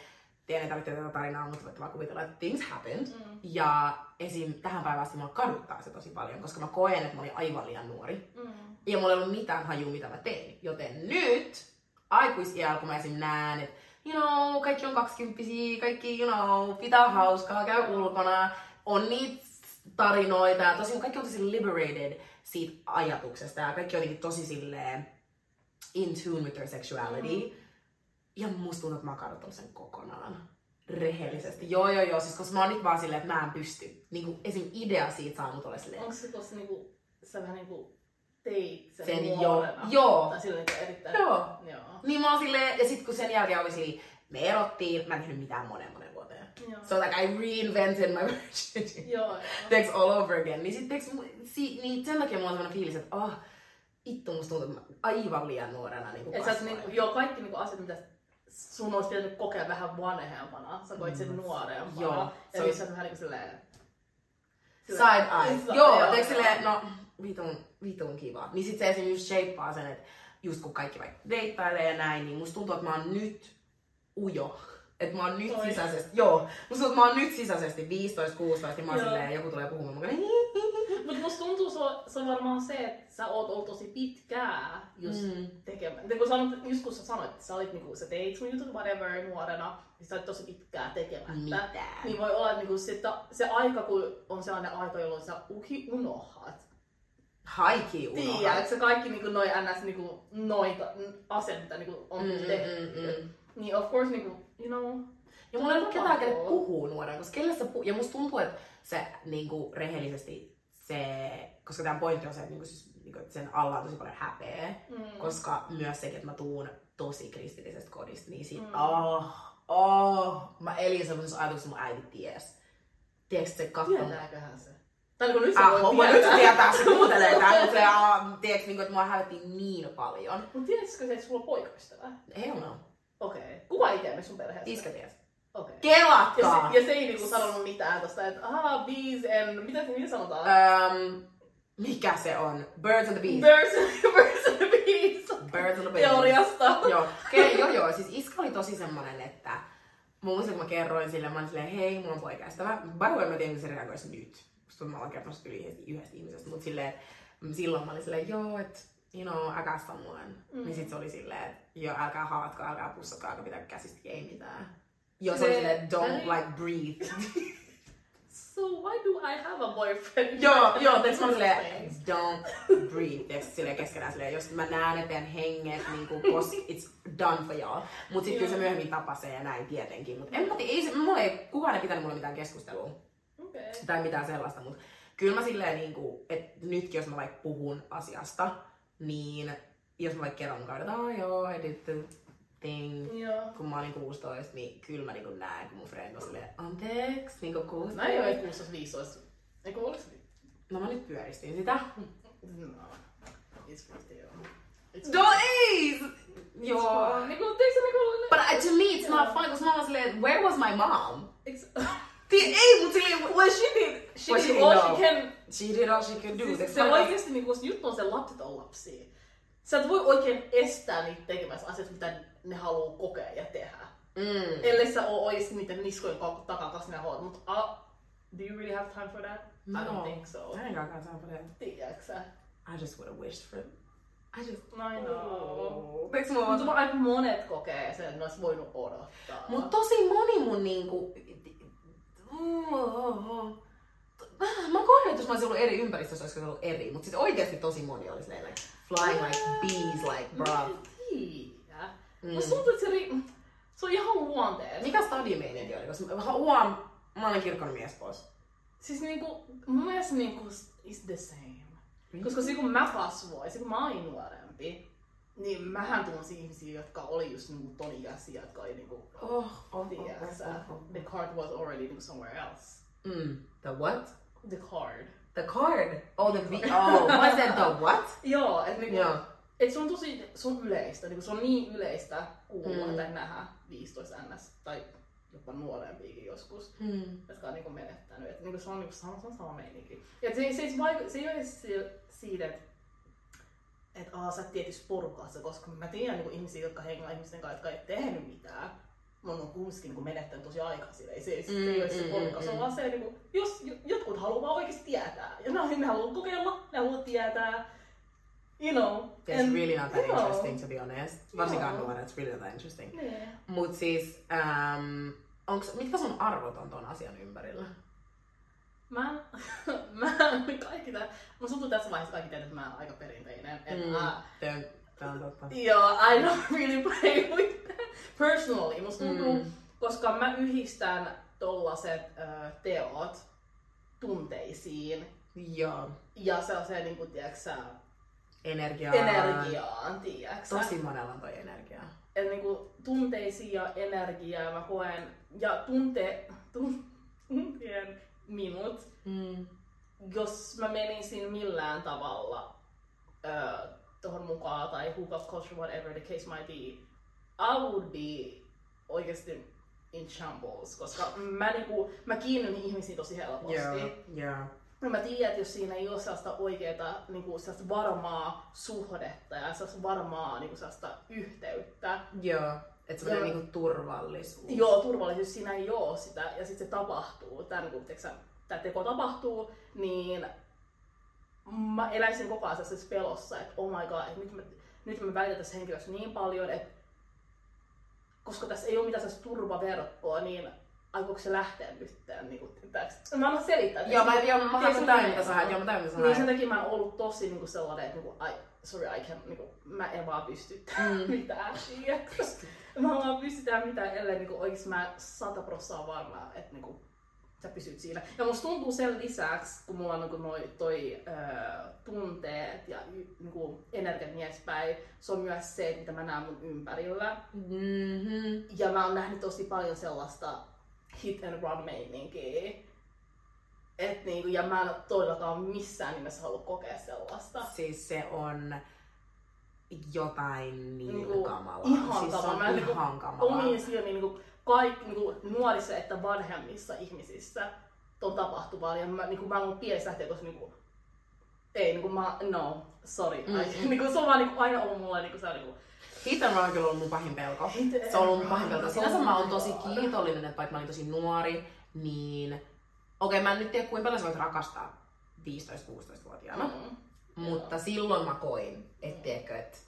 tiedän, että tätä tarinaa, mutta voitte vaan kuvitella, että things happened. Mm. Ja esim. tähän päivään asti mua kaduttaa se tosi paljon, koska mä koen, että mä olin aivan liian nuori. Mm. Ja mulla ei ollut mitään hajua, mitä mä tein. Joten nyt, aikuisiällä, kun mä esim. näen, että you know, kaikki on kaksikymppisiä, kaikki, you know, pitää hauskaa, käy ulkona, on niitä tarinoita, ja tosi, kaikki on tosi liberated siitä ajatuksesta, ja kaikki on jotenkin tosi silleen in tune with their sexuality. Mm. Ja musta tuntuu, että mä oon kadottanut sen kokonaan. Rehellisesti. Joo, joo, joo. Siis koska mä oon nyt vaan silleen, että mä en pysty. Niin kuin esim. idea siitä saa mut olla silleen. Onko se tossa niinku... Sä vähän niinku teit sen, Sen jo- joo. Tai silleen niinku erittäin... Joo. Joo. Niin mä oon silleen, ja sit kun sen jälkeen obviously me erottiin, mä en tehnyt mitään monen monen vuoteen. Joo. So like I reinvented my virginity. Joo, joo. Teeks all over again. Niin sit teeks, mu- si, niin sen takia mulla on sellainen fiilis, että oh, ittu musta tuntuu, että mä aivan liian nuorena niinku Et sä niinku, joo, kaikki niinku asiat, mitä sun olisi pitänyt kokea vähän vanhempana. Sä koit sen nuorempana. Mm. Joo, Ja se on- vähän niinku silleen... Side eye. Joo, joo, teekö silleen, no vitun, vitun kiva. Niin sit se esim. just shapea sen, että just kun kaikki vaikka deittailee ja näin, niin musta tuntuu, että mä oon nyt ujo että mä oon nyt Oi. sisäisesti, joo, musta että mä oon nyt sisäisesti 15-16 ja mä oon silleen, joku tulee puhumaan, oon Mutta musta tuntuu, se on, se on varmaan se, että sä oot ollut tosi pitkää just Mm. tekemään. Kun sanot, just kun sä sanoit, että sä olit niinku, sä teit sun jutut whatever nuorena, niin sä olit tosi pitkää tekemättä. Mitä? Niin voi olla, että niinku se, se aika, kun on sellainen aika, jolloin sä uki unohat. Haiki unohdat. Tiedätkö, se kaikki niinku noi ns. Niinku, noita asiat, mitä niinku on Mm, mm, mm, tehty. mm, mm. Niin of course, niinku, you know, Ja mulla ei ollut ketään, kelle puhuu nuorena, koska kelle sä puhuu. Ja musta tuntuu, että se niinku rehellisesti se, koska tämän pointti on se, että, niinku, siis, niinku, että sen alla on tosi paljon häpeä. Mm. Koska myös sekin, että mä tuun tosi kristillisestä kodista, niin siitä, Mm. oh, oh, mä elin semmoisessa ajatuksessa, mun äiti ties. Tiedätkö se katsoo? Tietääköhän se? Tai niinku nyt se Ah, voi voi nyt se tietää. tietää, se kuuntelee tää, mutta se, tiedätkö, että mua hävetti niin paljon. Mut tiedätkö se, että sulla on poikaystävä? Hell no. Okei. Okay. Kuka ei tiedä sun perheestä? Iskä. Okei. Ja, Kelatkaa! se, ja se ei niinku sanonut mitään tosta, että ahaa, bees and... Mitä, mitä sanotaan? Um, mikä se on? Birds on the Bees. Birds, birds and the bees. Birds on the Bees. Teoriasta. Joo, ke, joo, joo. Siis iskä oli tosi semmonen, että mä muistan, kun mä kerroin sille, mä olin silleen, hei, mulla on poikaystävä. By the way, mä tiedän, että se reagoisi nyt. Että mä oon kertonut yhdestä, ihmisestä, mutta silleen, että silloin mä olin silleen, joo, että you know, I got someone. Mm. Niin sit se oli silleen, että joo, älkää halatko, älkää pussatko, älkää pitää käsistä ei mitään. Joo, se oli silleen, don't väli- like breathe. So why do I have a boyfriend? joo, joo, mä olin silleen, don't breathe, teeks silleen keskenään silleen, jos mä näen, että teidän henget, niinku, kos, it's done for y'all. Mut sit kyllä se myöhemmin tapasi ja näin tietenkin. Mut en mä tiedä, ei se, mulla ei, kukaan ei pitänyt mulle mitään keskustelua Okei. tai mitään sellaista, mut kyllä mä silleen niinku, että nytkin jos mä vaikka puhun asiasta, niin jos mä vaikka kerron oh, joo, I did the thing, Joo. kun mä olin 16, niin kyllä mä niinku näen, kun mun friend on silleen, anteeksi, niinku 16. Mä ei ole 16-15. Eikö olisi? No mä nyt pyöristin sitä. No. It's pretty, joo. It's No ei! Joo. Niinku, tiedätkö niinku... But uh, to me it's not funny, koska mä oon silleen, where was my mom? It's- Tii, ei, mut silleen, Well, she did, she Well, did she all know. she can. she did all she could do. Siis se oikeesti niinku, se juttu on se lapset on lapsia. Sä et voi oikein estää niitä tekemässä asioita, mitä ne haluu kokea ja tehdä. Mm. Ellei sä oo oikeesti niiden niskojen takaa kas ne haluat. Mut uh, do you really have time for that? I don't No. think so. I ain't got time for that. Tiedätkö sä? I just would have wished for I just... I know. Mä Mutta aika monet kokee sen, että ne ois voinut odottaa. Mut tosi moni mun niinku... Mä koen, että jos mä olisin ollut eri ympäristössä, olisiko se ollut eri. Mut siis oikeesti tosi moni oli silleen, like, flying like bees, like, Mä bruh. en tiedä. Mm. Musta tuntuu, että se, ri... se on ihan luonteen. Mikä stadiumeininki oli? Koska mä huom, mä olen kirkon mies pois. Siis niinku, mun mielestä niinku is the same. Koska se kun mä kasvoin, se kun mä olin nuorempi, niin mähän tunsin ihmisiä, jotka oli just niinku ton ikäisiä, jotka oli niinku, Oh, oh, tiedätkö sä, oh, oh, the card was already niinku somewhere else. Mm. The what? The card. The card. Oh, the v. Oh, was that the what? Joo, et niinku, Joo. et se on tosi, se on yleistä, niinku se on niin yleistä kuulla Mm. tai nähdä 15 ns. tai jopa nuorempiakin joskus. Hmm. jotka on niinku menettänyt. Et niinku se on niinku sama, se on sama meininki. Ja se, se, se, se ei ole edes si- siitä, että et, aa, sä et tietysti porukassa, koska mä tiedän niinku ihmisiä, jotka hengaa ihmisten kanssa, jotka ei tehnyt mitään. Mä oon kumminkin niinku menettänyt tosi aikaa Ei se, se, Mm, se ei ole se mm, porukka, mm, se on mm. vaan se, niinku, jos j- jotkut haluaa oikeasti tietää. Ja ne, ne haluaa kokeilla, ne haluaa tietää. You know. It's and- really not that joo. interesting to be honest. Varsinkaan nuoret, it's really not that interesting. Niin. Mut siis, um, onks, mitkä sun arvot on ton asian ympärillä? Mä, mä kaikki tää, musta tuntuu tässä vaiheessa kaikki tiedät, että mä oon aika perinteinen. Et Mm. mä, Tää on- tää on totta. Joo, I don't really play with that. Personally, musta tuntuu, Mm. koska mä yhdistän tollaset ö, teot tunteisiin Joo. ja sellaiseen niinku, tiiäksä, Energiaa. energiaan, tiiäksä. Tosi monella on toi energia. Et niinku, tunteisiin ja energiaa mä koen, ja tunte, tun, tuntien minut, Mm. jos mä menisin millään tavalla ö, tohon mukaan tai hook up culture, whatever the case might be, I would be oikeasti in shambles, koska mä, niinku, mä kiinnyn ihmisiin tosi helposti. Joo. Joo. Ja mä tiedän, että jos siinä ei ole sellaista oikeaa, niinku, sellaista varmaa suhdetta ja sellaista varmaa niinku, sellaista yhteyttä, Joo. Että semmoinen niinku turvallisuus. Joo, turvallisuus siinä ei ole sitä, ja sitten se tapahtuu, tämä, niin kuin, tämä teko tapahtuu, niin mä eläisin koko ajan sellaisessa pelossa, että oh my god, että nyt me, nyt me välitetään tässä henkilöstä niin paljon, että koska tässä ei ole mitään sellaista turvaverkkoa, niin aikooko se lähteä nyt? Niin kuin, tästä. mä en osaa selittää. Joo, mä, joo, mä Tiedätkö, haluan täynnä mitä mitä sä haet. Joo, mä täynnä mitä sä Niin sen haet. takia mä oon ollut tosi niinku sellainen, että niinku, I, sorry, I can, niinku, mä en vaan pysty mm. mitään. tiedätkö? Mä en vaan pysty tehdä mitään, ellei niinku, oikeesti mä sata prossaa varma, että niinku, sä pysyt siinä. Ja musta tuntuu sen lisäksi, kun mulla on niinku noi, toi ö, tunteet ja niinku, energiat miespäin, se on myös se, mitä mä näen mun ympärillä. Mhm. Ja mä oon nähnyt tosi paljon sellaista hit and run meininkiä. Et niinku, ja mä en todellakaan missään nimessä halua kokea sellaista. Siis se on jotain niin Niinku, kamalaa. ihan siis kamalaa. on Mä niinku ihan kamalaa. Omiin silmiin niinku, kaikki niinku, nuorissa että vanhemmissa ihmisissä ton tapahtuvaa. Ja mä, niinku, mä oon pienessä lähtien, koska niinku, ei, niinku mä, no, sorry. Mm. Ai, niinku, se on vaan niinku, aina ollut mulle niinku, se on niinku, Hit and run on kyllä ollut mun pahin pelko. Hit Se on ollut mun pahin pelko. Sinänsä mä oon tosi kiitollinen, että vaikka mä olin tosi nuori, niin... Okei, mä en nyt tiedä kuinka paljon sä voit rakastaa 15-16-vuotiaana. mm. Mutta silloin mä koin, että tiedätkö, että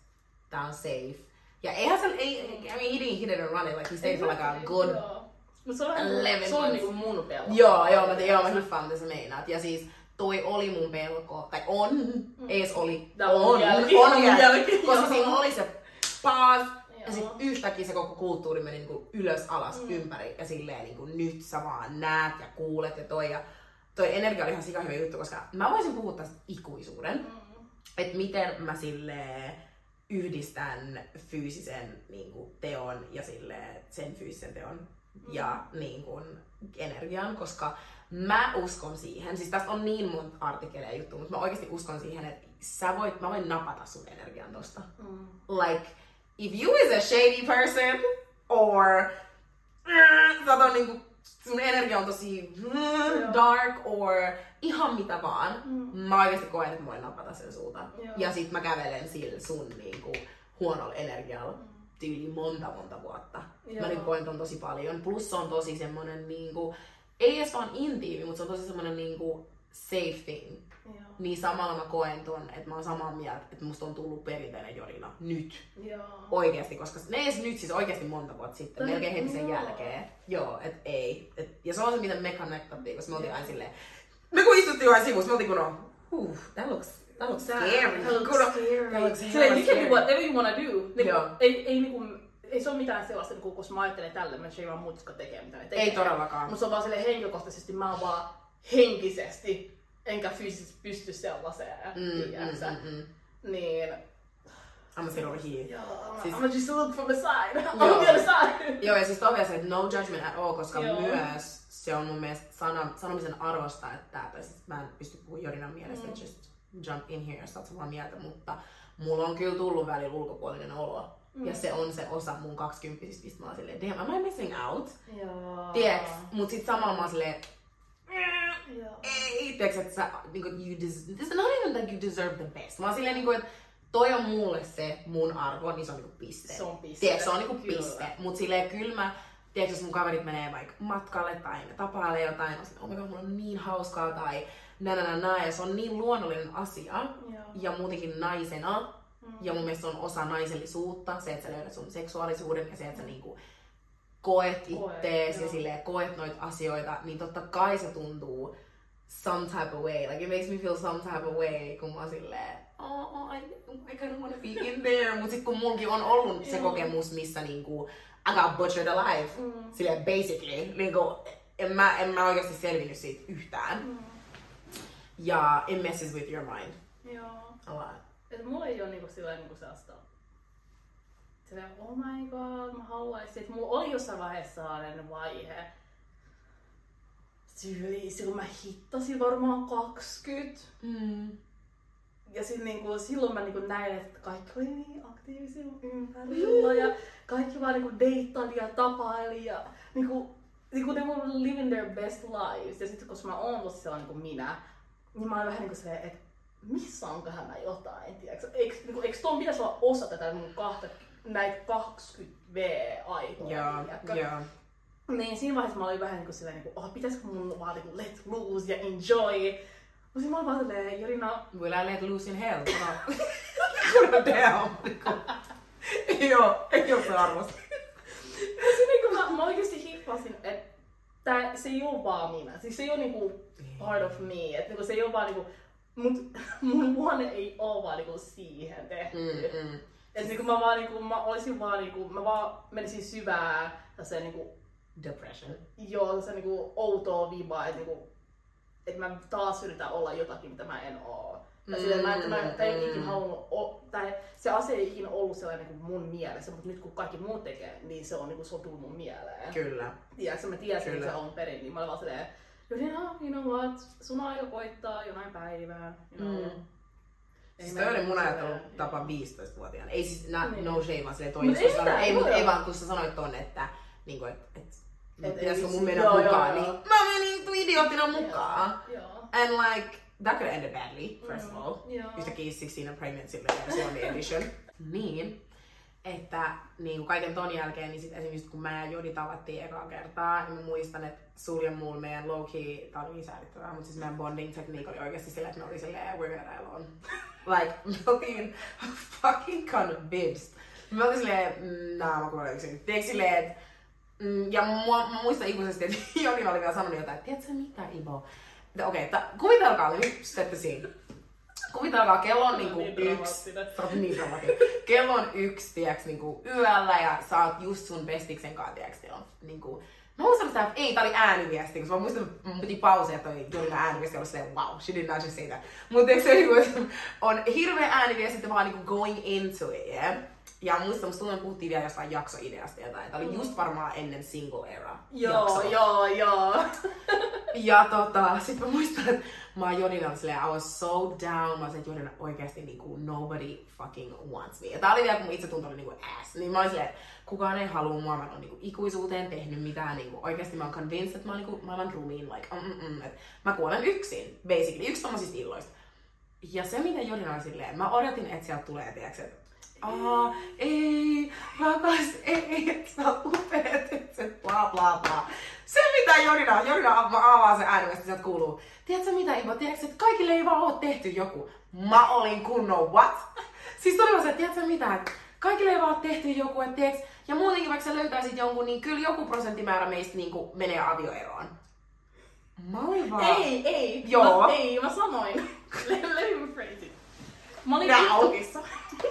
tää on safe. Ja eihän se, ei, I mean, he didn't hit it and run it, like he stayed for like a good... Joo. Mut se on, vähän- 11 se on niinku mun pelko. Joo, joo, mä, joo, mä hiffaan, mitä sä meinaat. Ja siis toi oli mun pelko, tai on, ees oli, Tää on on, jälki, on jälki, jälki, koska joo. siinä oli se paas, ja sit yhtäkkiä se koko kulttuuri meni niinku ylös alas mm. ympäri, ja silleen niinku nyt sä vaan näet ja kuulet ja toi, ja toi energia oli ihan sika hyvä juttu, koska mä voisin puhua tästä ikuisuuden, Mm. että miten mä silleen yhdistän fyysisen niin kuin, teon ja silleen, sen fyysisen teon ja niin kuin, energian, koska mä uskon siihen, siis tästä on niin monta artikkeleja ja juttuja, mutta mä oikeasti uskon siihen, että sä voit, mä voin napata sun energian tosta. Mm. Like, if you is a shady person, or mm, sun energia on tosi mm, dark, or ihan mitä vaan, Mm. mä oikeasti koen, että mä voin napata sen sulta. Joo. Ja sit mä kävelen sillä sun niinku, huonolla energialla tyyli monta monta vuotta. Joo. Mä nyt koen ton tosi paljon. Plus se on tosi semmonen niinku, ei edes vaan intiimi, mutta se on tosi semmonen niinku safe thing. Joo. Niin samalla mä koen ton, että mä oon samaa mieltä, että musta on tullut perinteinen jorina nyt. Joo. Oikeesti, koska ne edes nyt siis oikeesti monta vuotta sitten, Tai- melkein heti sen joo. jälkeen. Joo, et ei. Et, ja se on se, miten me connectattiin, koska me oltiin aina silleen, me kun istuttiin vain sivussa, me oltiin kun on, huh, that looks, that looks scary. that looks Kun scary. that looks Silleen, hella you can do scary. whatever you wanna do. Niinku, Joo. ei, ei, niinku, ei se ole mitään sellaista, niinku, koska mä ajattelen tälle, mä ei vaan muut, jotka tekee mitä ne tekee. Ei todellakaan. Mutta se on vaan silleen henkilökohtaisesti, mä oon vaan henkisesti, enkä fyysisesti pysty sellaiseen, Mm, tiedätkö? mm, mm, mm. Niin, I'm sit over here. joo, Siis- I'm just look from the side. Joo. on the other side. Joo, ja siis tovi se, että no judgment at all, koska Joo. myös se on mun mielestä sana, sanomisen arvosta, että siis mä en pysty puhumaan Jorinan mielestä, Mm. just jump in here, jos oot samaa mieltä, mutta mulla on kyllä tullut välillä ulkopuolinen olo. Mm. Ja se on se osa mun 20 mistä mä oon silleen, damn, am I missing out? Joo. Tiedäks? Mut sit samalla mä oon silleen. Ei, tiedäks, että sä, niinku, you des- this is not even that you deserve the best. Oon silleen niinku, että toi on mulle se mun arvo, niin se on niinku piste. Se on piste. Tiedätkö, se on niinku Kyllä. piste. Mut silleen kyllä mä, tiedätkö, jos mun kaverit menee vaikka matkalle tai ne tapailee jotain, on silleen, oh my god, mulla on niin hauskaa tai nä, nä, nä, nä, ja se on niin luonnollinen asia. Joo. Ja muutenkin naisena, Mm. ja mun mielestä se on osa naisellisuutta, se, että sä löydät sun seksuaalisuuden ja se, että sä niinku koet ittees ja silleen koet noita asioita, niin totta kai se tuntuu some type of way. Like it makes me feel some type of way, kun mä oon silleen, oh, oh I, I kind of wanna be in there. Mut sit kun mulki on ollut se kokemus, missä niinku I got butchered alive. Mm. Silleen basically. Niinku, en mä, en mä oikeasti selvinnyt siitä yhtään. Mm. Ja it messes with your mind Joo. a lot. Et mulla ei ole niinku sillä niinku sellaista silleen, oh my god, mä haluaisin. Et mulla oli jossain vaiheessa sellainen vaihe, tyyli, silloin mä hittasin varmaan 20. Mm. Ja sit niinku, silloin mä niinku näin, että kaikki oli niin aktiivisia ympärillä ja kaikki vaan niinku deittaili ja tapaili ja niinku, niinku they were living their best lives. Ja sitten koska mä oon tosi sellainen kuin minä, niin mä oon vähän niinku silleen, että missä onkohan mä jotain, tiedätkö? Eikö, niinku, eikö ton pitäisi olla osa tätä mun kahta, näitä 20V-aikoja. Joo, tiedätkö? joo. Niin siinä vaiheessa mä olin vähän niinku silleen, niinku, oh, pitäisikö mun vaan niinku let loose ja enjoy. Mutta siinä mä olin vaan silleen, Jorina, Will I let loose in hell? No. Kun damn. Joo, ei oo se arvosta. Mutta se niinku mä, mä oikeesti hippasin, että tää, se ei oo vaan minä. Siis se ei oo niinku part of me. Et niinku se ei oo vaan niinku, mut mun luonne ei oo vaan niinku siihen tehty. Mm, mm. Et niinku mä vaan niinku, mä olisin vaan niinku, mä vaan menisin syvään täseen niinku, Depression. joo, täseen niinku outoa vibaa, että niinku, et mä taas yritän olla jotakin, mitä mä en oo. Tai silleen, mä, että mä, mä en ikinä mm. halunnut, o, tai se asia ei ikinä ollut sellainen niin mun mielessä, mutta nyt kun kaikki muut tekee, niin se on niin kuin, mun mieleen. Kyllä. Tiedätkö, mä tiesin, Kyllä. että se on perin, niin mä olin vaan silleen, Jodina, you know what, sun aika koittaa jonain päivää, you know. Mm. Ei Siis toi oli niinku mun ajattelu tapa 15-vuotiaana. Ei siis na, Niin. no shame, vaan silleen toi, Mut jos ei mitään, ei, mut joo. ei vaan kun sä sanoit tonne, että niinku, et, et, Et pitäisikö mun mennä Joo, joo, mukaan, joo. niin mä menin tu idioottina mukaan. Joo. joo. And like, that could ended badly, first of Mm, all. joo. Yhtäkkiä 16 and pregnancy edition. niin, että niin kuin kaiken ton jälkeen, niin sit esimerkiksi kun mä ja Jodi tavattiin ekaa kertaa, niin mä muistan, että sul mulla meidän low key, tää oli niin säälittävää, mutta siis meidän bonding technique oli oikeasti silleen, että me oli silleen, we're gonna die alone. like, me oltiin fucking convinced. Me oltiin silleen, mm, nah, mä kuulen yksin. Tiedätkö silleen, että Mm, ja mua, mä muistan ikuisesti, että Joni oli vielä sanonut jotain, että tiedätkö mitä Ivo? Okei, okay, kuvitelkaa nyt, set the scene. Kuvitelkaa, kello on niinku Niin yksi. niin. Kello on yksi, tiedätkö, niinku yöllä ja sä oot just sun bestiksen kanssa, teillä on niinku... Mä muistan että ei, tää oli ääniviesti, koska mä muistan, että mun piti pausia, että toi Jolina ääniviesti oli silleen, wow, she did not just say that. Mutta se niinku, on hirveä ääniviesti, että vaan niinku going into it, yeah? Ja muistan, musta tuntuu, että puhuttiin vielä jostain jaksoideasta jotain. Tää oli just varmaan ennen single era Joo, joo, joo. Ja tota, sit mä muistan, että mä oon Jodinalla silleen, I was so down. Mä olin että Jodina oikeesti niinku nobody fucking wants me. Ja tää oli vielä, kun mun itsetunto oli niinku ass. Niin mä olin silleen, että kukaan ei halua mua. Mä en oo niinku ikuisuuteen tehnyt mitään. Niinku, oikeesti mä oon convinced, että mä oon niinku maailman rumiin. Like, mm, mm, mm, että mä kuolen yksin, basically. Yksi tommosista illoista. Ja se, mitä Jodina oli silleen, mä odotin, että sieltä tulee, tiiäks, että Aa, ei, rakas, ei, että sä oot upeet, se bla bla bla. Se mitä Jorina, Jorina ava- avaa se ääni, sieltä kuuluu. Tiedätkö mitä Ivo, tiedätkö, että kaikille ei vaan ole tehty joku. Mä olin kunnon what? Siis todella se, tiedätkö mitä, että kaikille ei vaan ole tehty joku, että tiedätkö, ja muutenkin vaikka sä löytäisit jonkun, niin kyllä joku prosenttimäärä meistä niin kuin menee avioeroon. Mä olin vaan... Ei, ei. Joo. Mä, ei, mä sanoin. Let, let me phrase it. Mä olin Now. TikTokissa.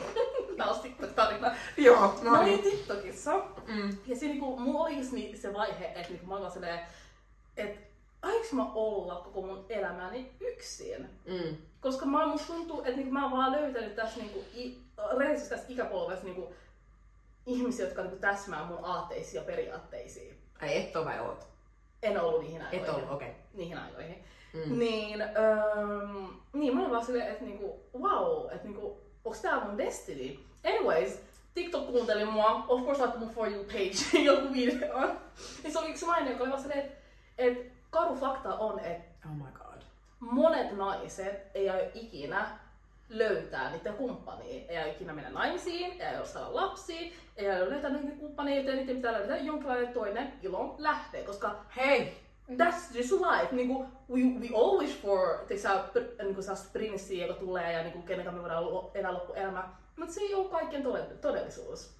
Tää on TikTok-tarina. Joo, Mä no olin niin. TikTokissa. Mm. Ja se niinku, mulla oli just niin se vaihe, että niinku mä olin silleen, että aiks mä olla koko mun elämäni yksin? Mm. Koska mä, musta tuntuu, että niinku mä oon vaan löytänyt tässä niinku, i, rehellisesti tässä ikäpolvessa niinku, ihmisiä, jotka niinku täsmää mun aatteisiin ja periaatteisiin. Ai et oo vai oot? En ollut niihin Et aikoihin. ollut, okei. Okay. Niihin aikoihin. Mm. Niin, öö, niin mä olin vaan silleen, että niinku, wow, että niinku, onks tää mun destiny? Anyways, TikTok kuunteli mua, of course laittoi mun For You page joku video. Niin se oli yksi nainen, joka oli vaan silleen, että et, karu fakta on, että Oh my god. monet naiset ei aio ikinä löytää niitä kumppania. Ei aio ikinä mennä naimisiin, ei aio saada lapsia, ei aio löytää niitä kumppaneita, niiden pitää löytää jonkinlainen toinen ilon lähde, koska Hei! That's just life. Niinku, we, we all wish for tiiäksä, pr- niinku sellaista prinssiä, joka tulee ja niinku, kenen kanssa me voidaan lo- elää loppuelämä. Mutta se ei ole kaikkien tode- todellisuus.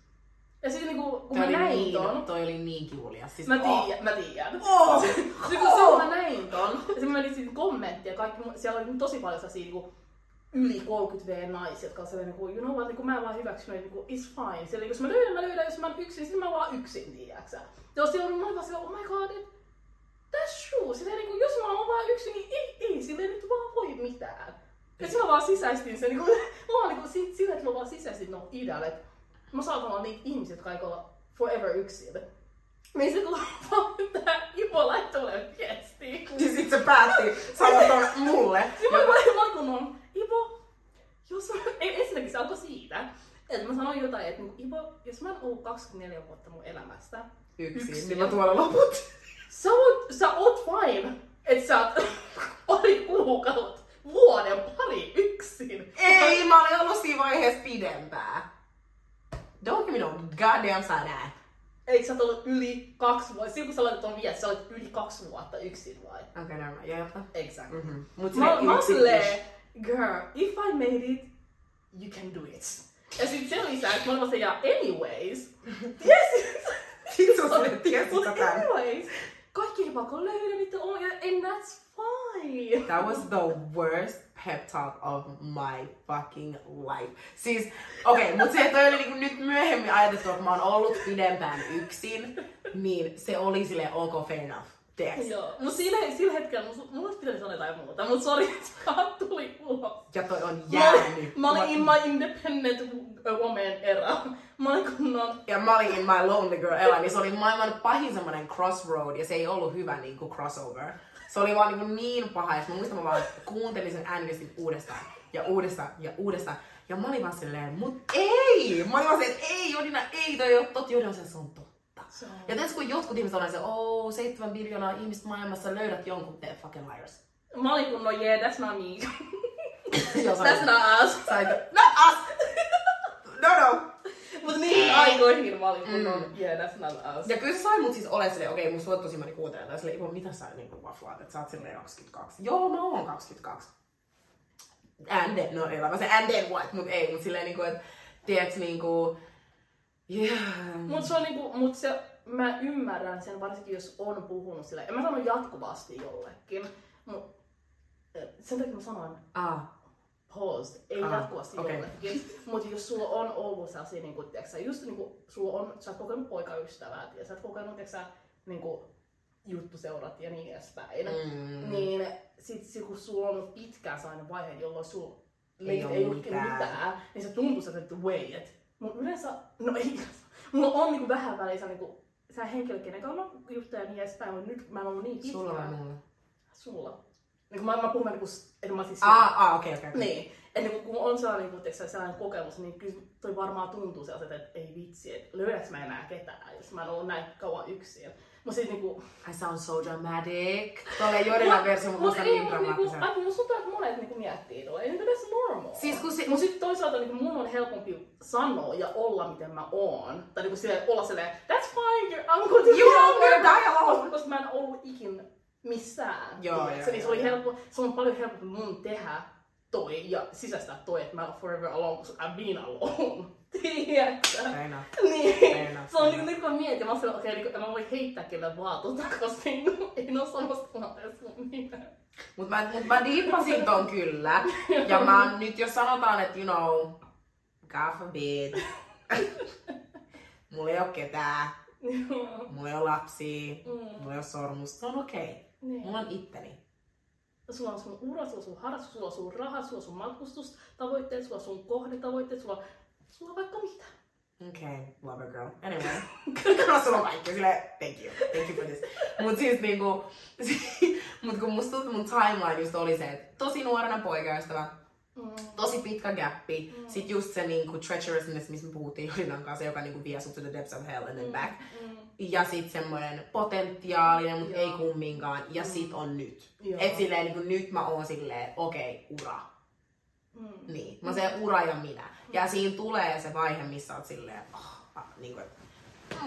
Ja sitten niinku, kun Toi mä näin niin, ton, toi oli niin kivulias. Siis, mä oh. tiedän, mä tiedän. Oh. Sitten kun Oh. oh. mä näin ton, ja sitten mä menin siitä kommenttia, kaikki, siellä oli tosi paljon sellaisia niinku, yli 30 naisia, jotka on sellainen, niinku, you know what, niinku, mä en vaan hyväksynyt, niinku, it's fine. Siellä, jos mä löydän, mä löydän, jos mä oon yksin, sitten mä oon vaan yksin, tiiäksä. Ja siellä on, mä vaan siellä, oh my god, that's true. Silleen, niin kuin, jos mä oon vaan yksin, niin ei, ei silleen nyt vaan voi mitään. Ja sitten mä vaan sisäistin sen, niin kuin, mä vaan niin sit- sillä, että mä vaan sisäistin no idean, että mä saatan olla niitä ihmisiä, jotka aikoo olla forever yksin. Niin se kun vaan tää Ivo laittoi mulle viestiä. Siis sit se päätti sanoa ton mulle. Sitten mä olin kun on, Ivo, jos mä, ei, ensinnäkin se alkoi siitä, että mä sanoin jotain, että niin, Ivo, jos mä oon ollut 24 vuotta mun elämästä, Yksin. Yksin. Niin mä tuolla loput. Sä oot, sä oot fine, että sä oot pari kuukautta, vuoden pari yksin. Ei, mä olin ollut siinä vaiheessa pidempää. Don't give me no goddamn eye. Eikö sä oot ollut yli kaksi vuotta? Silloin kun sä laitat ton viesti, sä olet yli kaksi vuotta yksin vai? Okei, okay, never mind. Ja jatka. Exactly. Mm-hmm. Mut Mä, mä oon silleen, girl, if I made it, you can do it. Ja sit sen lisäksi mä olin vaan se, ja anyways, yes, sä olet tiesit Mut tätä. anyways, kaikki ei pakko löydä niitä omia, and that's fine. That was the worst pep talk of my fucking life. Siis, okei, okay, mutta se, että oli niinku nyt myöhemmin ajatettu, että mä oon ollut pidempään yksin, niin se oli sille ok, fair enough. Tiedätkö? Joo, mut siinä, sillä hetkellä mulla olisi pitänyt sanoa jotain muuta, mut sori, että tuli ulos. Ja toi on Mä olin, jäänyt. mä olin in my independent woman era. Mä olin kunnon... ja mä olin in my lonely girl era, niin se oli maailman pahin semmonen crossroad, ja se ei ollut hyvä niinku crossover. Se oli vaan niinku niin paha, ja mä muistan, mä vaan kuuntelin sen ääniviestin uudestaan, ja uudestaan, ja uudestaan. Ja mä olin vaan silleen, mut ei! Mä olin vaan silleen, että ei Jodina, ei, toi ei oo totta. Jodina, se on totta. Se on- Ja tietysti kun jotkut ihmiset on se, oh, seitsemän biljoonaa ihmistä maailmassa, löydät jonkun, te fucking liars. Mä olin kunnon, yeah, that's not me. Joo, that's not us. not us! No, no! Mut niin aikoihin mä olin kunnon, yeah, that's not us. Ja kyllä se sai mut siis ole silleen, okei, musta voit tosi moni kuuntelemaan, tai silleen, mitä sä niinku waflaat, että sä oot silleen 22. Joo, mä oon 22. And then, no ei vaan se and then what, mut ei, mut silleen niinku, että tiedätkö niinku, yeah. Mut se on niinku, mut se, mä ymmärrän sen varsinkin jos on puhunut sille. En mä sano jatkuvasti jollekin, mut eh, sen takia mä sanoin Ah, paused, ei Ah, jatkuvasti okei. jollekin. Mut jos sulla on ollut sellaisia, niinku, tiiäksä, just niinku, sulla on, sä oot kokenut poikaystävää, ja sä oot kokenut, tiiäksä, niinku, juttuseurat ja niin edespäin. mm, Niin sit sit kun sulla on pitkään sellainen vaihe, jolloin sulla Ei ei, ole mitään. mitään. niin se tuntuu sieltä, että wait. Mut yleensä, no ei, mulla on niinku vähän välissä niinku, sä henkilö, kenen kanssa mä juttuja ja niin edespäin, mutta nyt mä en ollut niin pitkään. sulla vai mulla? Sulla. Niin kun mä, mä puhun niinku, että mä siis... Ah, ah, okei, okei. okei. Niin. Että niin kun on sellainen, niin kun, sellainen kokemus, niin kyllä toi varmaan tuntuu sellaiselta, että ei vitsi, että löydäks mä enää ketään, jos mä en ollut näin kauan yksin. Mutta sitten niinku, I sound so dramatic. Tuolle Jodinan versio, mutta musta ei, niin niinku, dramaattisen. ai, musta tuntuu, että monet niinku miettii tuolla, ei niinku that's normal. Siis kun se- Mut sit toisaalta niinku mun on helpompi sanoa ja olla miten mä oon. Tai niinku silleen, olla silleen, that's fine, you're, I'm going to You be are alone." die alone. Koska, koska mä en ollut ikin missään. Joo, joo, niin se, oli helppo, se on paljon helpompi mun tehdä toi ja sisäistää toi, että mä oon forever alone, koska I've been alone. Tiedätkö? Niin. Enough, Se on niinku nyt kun mä mietin, mä oon okei, okay, niin mä voin heittää kelle vaan tota, koska niinku, ei oo samassa tilanteessa kuin minä. Mut mä, mut mä diippasin ton kyllä. Ja mä nyt jos sanotaan, että you know, God forbid. mulla ei oo ketään. Mulla ei oo lapsia. Mulla ei oo sormusta. Se on okei. Okay. Niin. Mulla on itteni. Sulla on sun ura, sulla on sun harrastus, sulla on sun raha, sulla on sun matkustustavoitteet, sulla on sun kohdetavoitteet, sulla, sulla on vaikka mitä. Okay, love a girl. Anyway. Kyllä sulla on kaikki silleen, thank you. Thank you for this. Mut siis niinku, mut kun musta mun timeline just oli se, että tosi nuorena poikaystävä, Mm. tosi pitkä gappi. Mm. Sitten just se niinku treacherousness, mistä me puhuttiin Jodinan kanssa, joka niinku vie sut to the depths of hell and then back. Mm. Ja sit semmoinen potentiaalinen, mutta ei kumminkaan. Ja sit on nyt. Joo. Et silleen niinku nyt mä oon silleen, okei, okay, ura. Mm. Niin. Mä se ura ja minä. Ja siinä tulee se vaihe, missä oot silleen, oh, ah, niinku,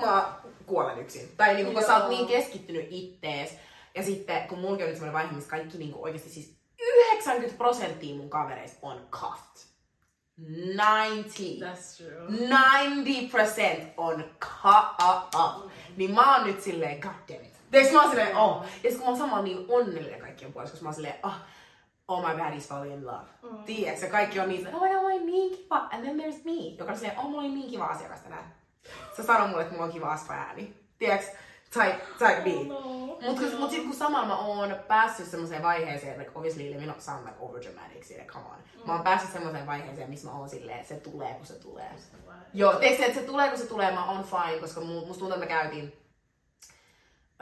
mä kuolen yksin. Tai niinku, kun sä oot niin keskittynyt ittees. Ja sitten, kun mulla on nyt semmoinen vaihe, missä kaikki niinku oikeasti siis 90 prosenttia mun kavereista on cuffed. 90. That's true. 90% on cuffed. Niin mä oon nyt silleen, god damn it. Tiedätkö mä oon silleen, oh. Ja sit kun mä oon samalla niin onnellinen kaikkien puolesta, koska mä oon silleen, oh, oh my bad, he's falling in love. Mm. Tiedätkö, kaikki on niin oh, mulla oli niin kiva. And then there's me, joka on silleen, oh, mulla oli niin kiva asiakas tänään. Se sanoi mulle, että mulla on kiva aspa ääni. Tiedätkö, type, type beat. No. Mut, kun, mut sit kun samalla mä oon päässyt semmoiseen vaiheeseen, like obviously let me not sound like over dramatic, sille, come on. Mä oon päässyt semmoiseen vaiheeseen, missä mä oon silleen, se tulee kun se tulee. Joo, teikö että se tulee kun se tulee, mä oon fine, koska mu- musta tuntuu, että mä käytin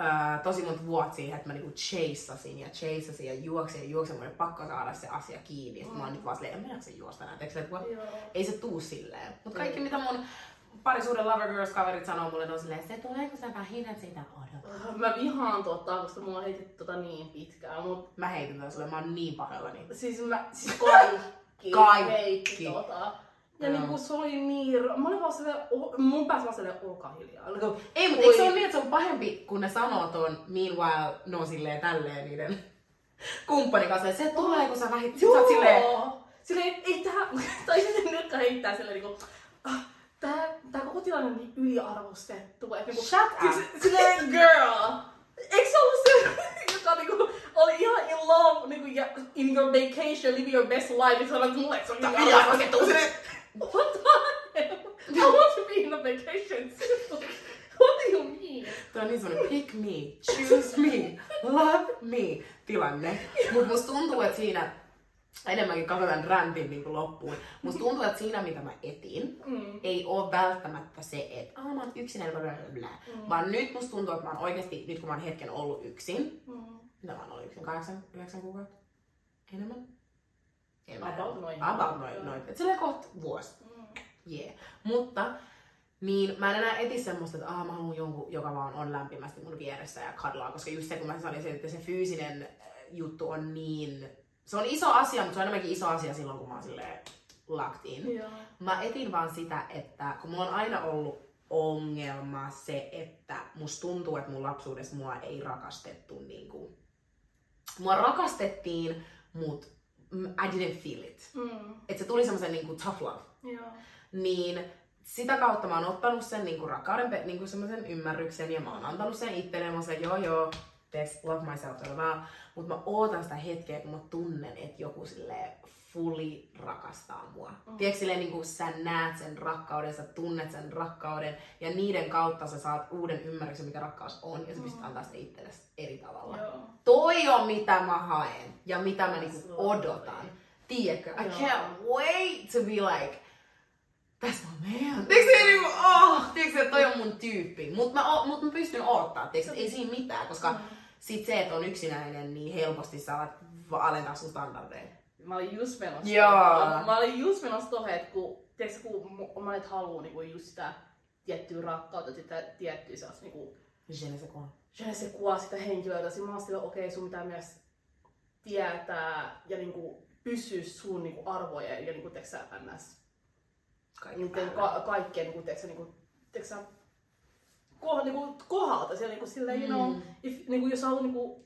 öö, tosi monta vuotta siihen, että mä niinku chaseasin ja chaseasin ja juoksin ja juoksin, mun oli pakko saada se asia kiinni. Ja sit mä oon nyt vaan silleen, en mä jaksa juosta what? Joo. Ei se tuu silleen. Mut kaikki Ei. mitä mun parisuuden lover girls kaverit sanoo mulle, ne on silleen, se tulee kun sä vähität sitä odottaa. Mä vihaan tota, koska mulla on heitetty tota niin pitkään, mut Mä heitän tän sulle, mä oon niin pahoillani. siis, mä, siis kaikki, Kaikki. heitti tota. Ja Joo. niinku se oli niin... Mä olin vaan silleen, oh, mun päässä vaan silleen, olkaa hiljaa. Niinku, Ei, mutta eikö se ole niin, että se on pahempi, kun ne sanoo tuon meanwhile, no silleen tälleen niiden kumppanin kanssa, se tulee, kun sä vähit, sit sä oot silleen, Silleen, ei tää... Tai sitten nyrkkä heittää silleen niinku... ah, Tää, tää koko tilanne on niin yliarvostettu. Et niinku, Shut up. Silleen, girl! Eikö se ollut se, joka niinku, oli ihan in love niinku, ja in your vacation, living your best life, ja sanoit mulle, että se on yliarvostettu. What the hell? I want to be in a vacation too. What do you mean? Tuo on niin semmonen pick me, choose me, love me tilanne. Mut musta tuntuu, että siinä, enemmänkin katsotaan räntin niin loppuun, musta tuntuu, että siinä mitä mä etin, Mm. ei ole välttämättä se, että aah mä oon yksin, bla bla bla, Mm. vaan nyt musta tuntuu, että mä oon oikeasti, nyt kun mä oon hetken ollut yksin, Mm. mitä mä oon ollut yksin, kahdeksan, yhdeksän kuukautta, enemmän? En mä About noin. About noin, noin. Et silleen kohta vuosi. Mm. Yeah. Mutta niin mä en enää eti semmoista, että ah, mä haluan jonkun, joka vaan on lämpimästi mun vieressä ja kadlaa, koska just se, kun mä sanoin, että se fyysinen äh, juttu on niin... Se on iso asia, mutta se on enemmänkin iso asia silloin, kun mä oon silleen locked in. Joo. Mä etin vaan sitä, että kun mulla on aina ollut ongelma se, että musta tuntuu, että mun lapsuudessa mua ei rakastettu niin kuin... Mua rakastettiin, mut I didn't feel it. Mm. Että se tuli semmoisen niin kuin tough love Joo. niin sitä kautta mä oon ottanut sen niinku rakkauden, pe- niinku semmoisen ymmärryksen ja mä oon antanut sen itselleen, mä oon silleen, joo joo, teeks, love myself, tadadada. Mut mä ootan sitä hetkeä, kun mä tunnen, että joku sille fully rakastaa mua. Mm. Tiedätkö silleen, niin sä näet sen rakkauden, sä tunnet sen rakkauden ja niiden kautta sä saat uuden ymmärryksen, mikä rakkaus on ja sä pystyt antaa sitä itsellesi eri tavalla. Joo. Toi on mitä mä haen ja mitä mä niinku Absolutely. odotan. Tiedätkö? I can't wait to be like, that's my man. Tiedätkö se niinku, oh, tiedätkö toi on mun tyyppi. Mut mä, mut mä pystyn odottaa, tiedätkö, ei siinä mitään, koska Mm. Sit se, että on yksinäinen, niin helposti va- alentaa sun standardeja. Mä olin just menossa. Joo. Mä, mä olin just menossa tohon, että kun, tiedätkö, kun mo- monet haluu niinku just sitä tiettyä rakkautta, sitä tiettyä sellaista niinku, Je ne sais quoi. je ne sais quoi sitä henkilöitä. Sitten mä silleen, okei, sun pitää myös tietää ja niinku pysyä sun niinku arvojen ja niinku, tiedätkö sä, ns. Kaikki niiden ka- kaikkien niinku, tiedätkö, sä, niinku, tiedätkö sä, koh, niinku, kohdalta. Siellä niinku, silleen, you know, Mm. if, niinku, jos haluaa niinku,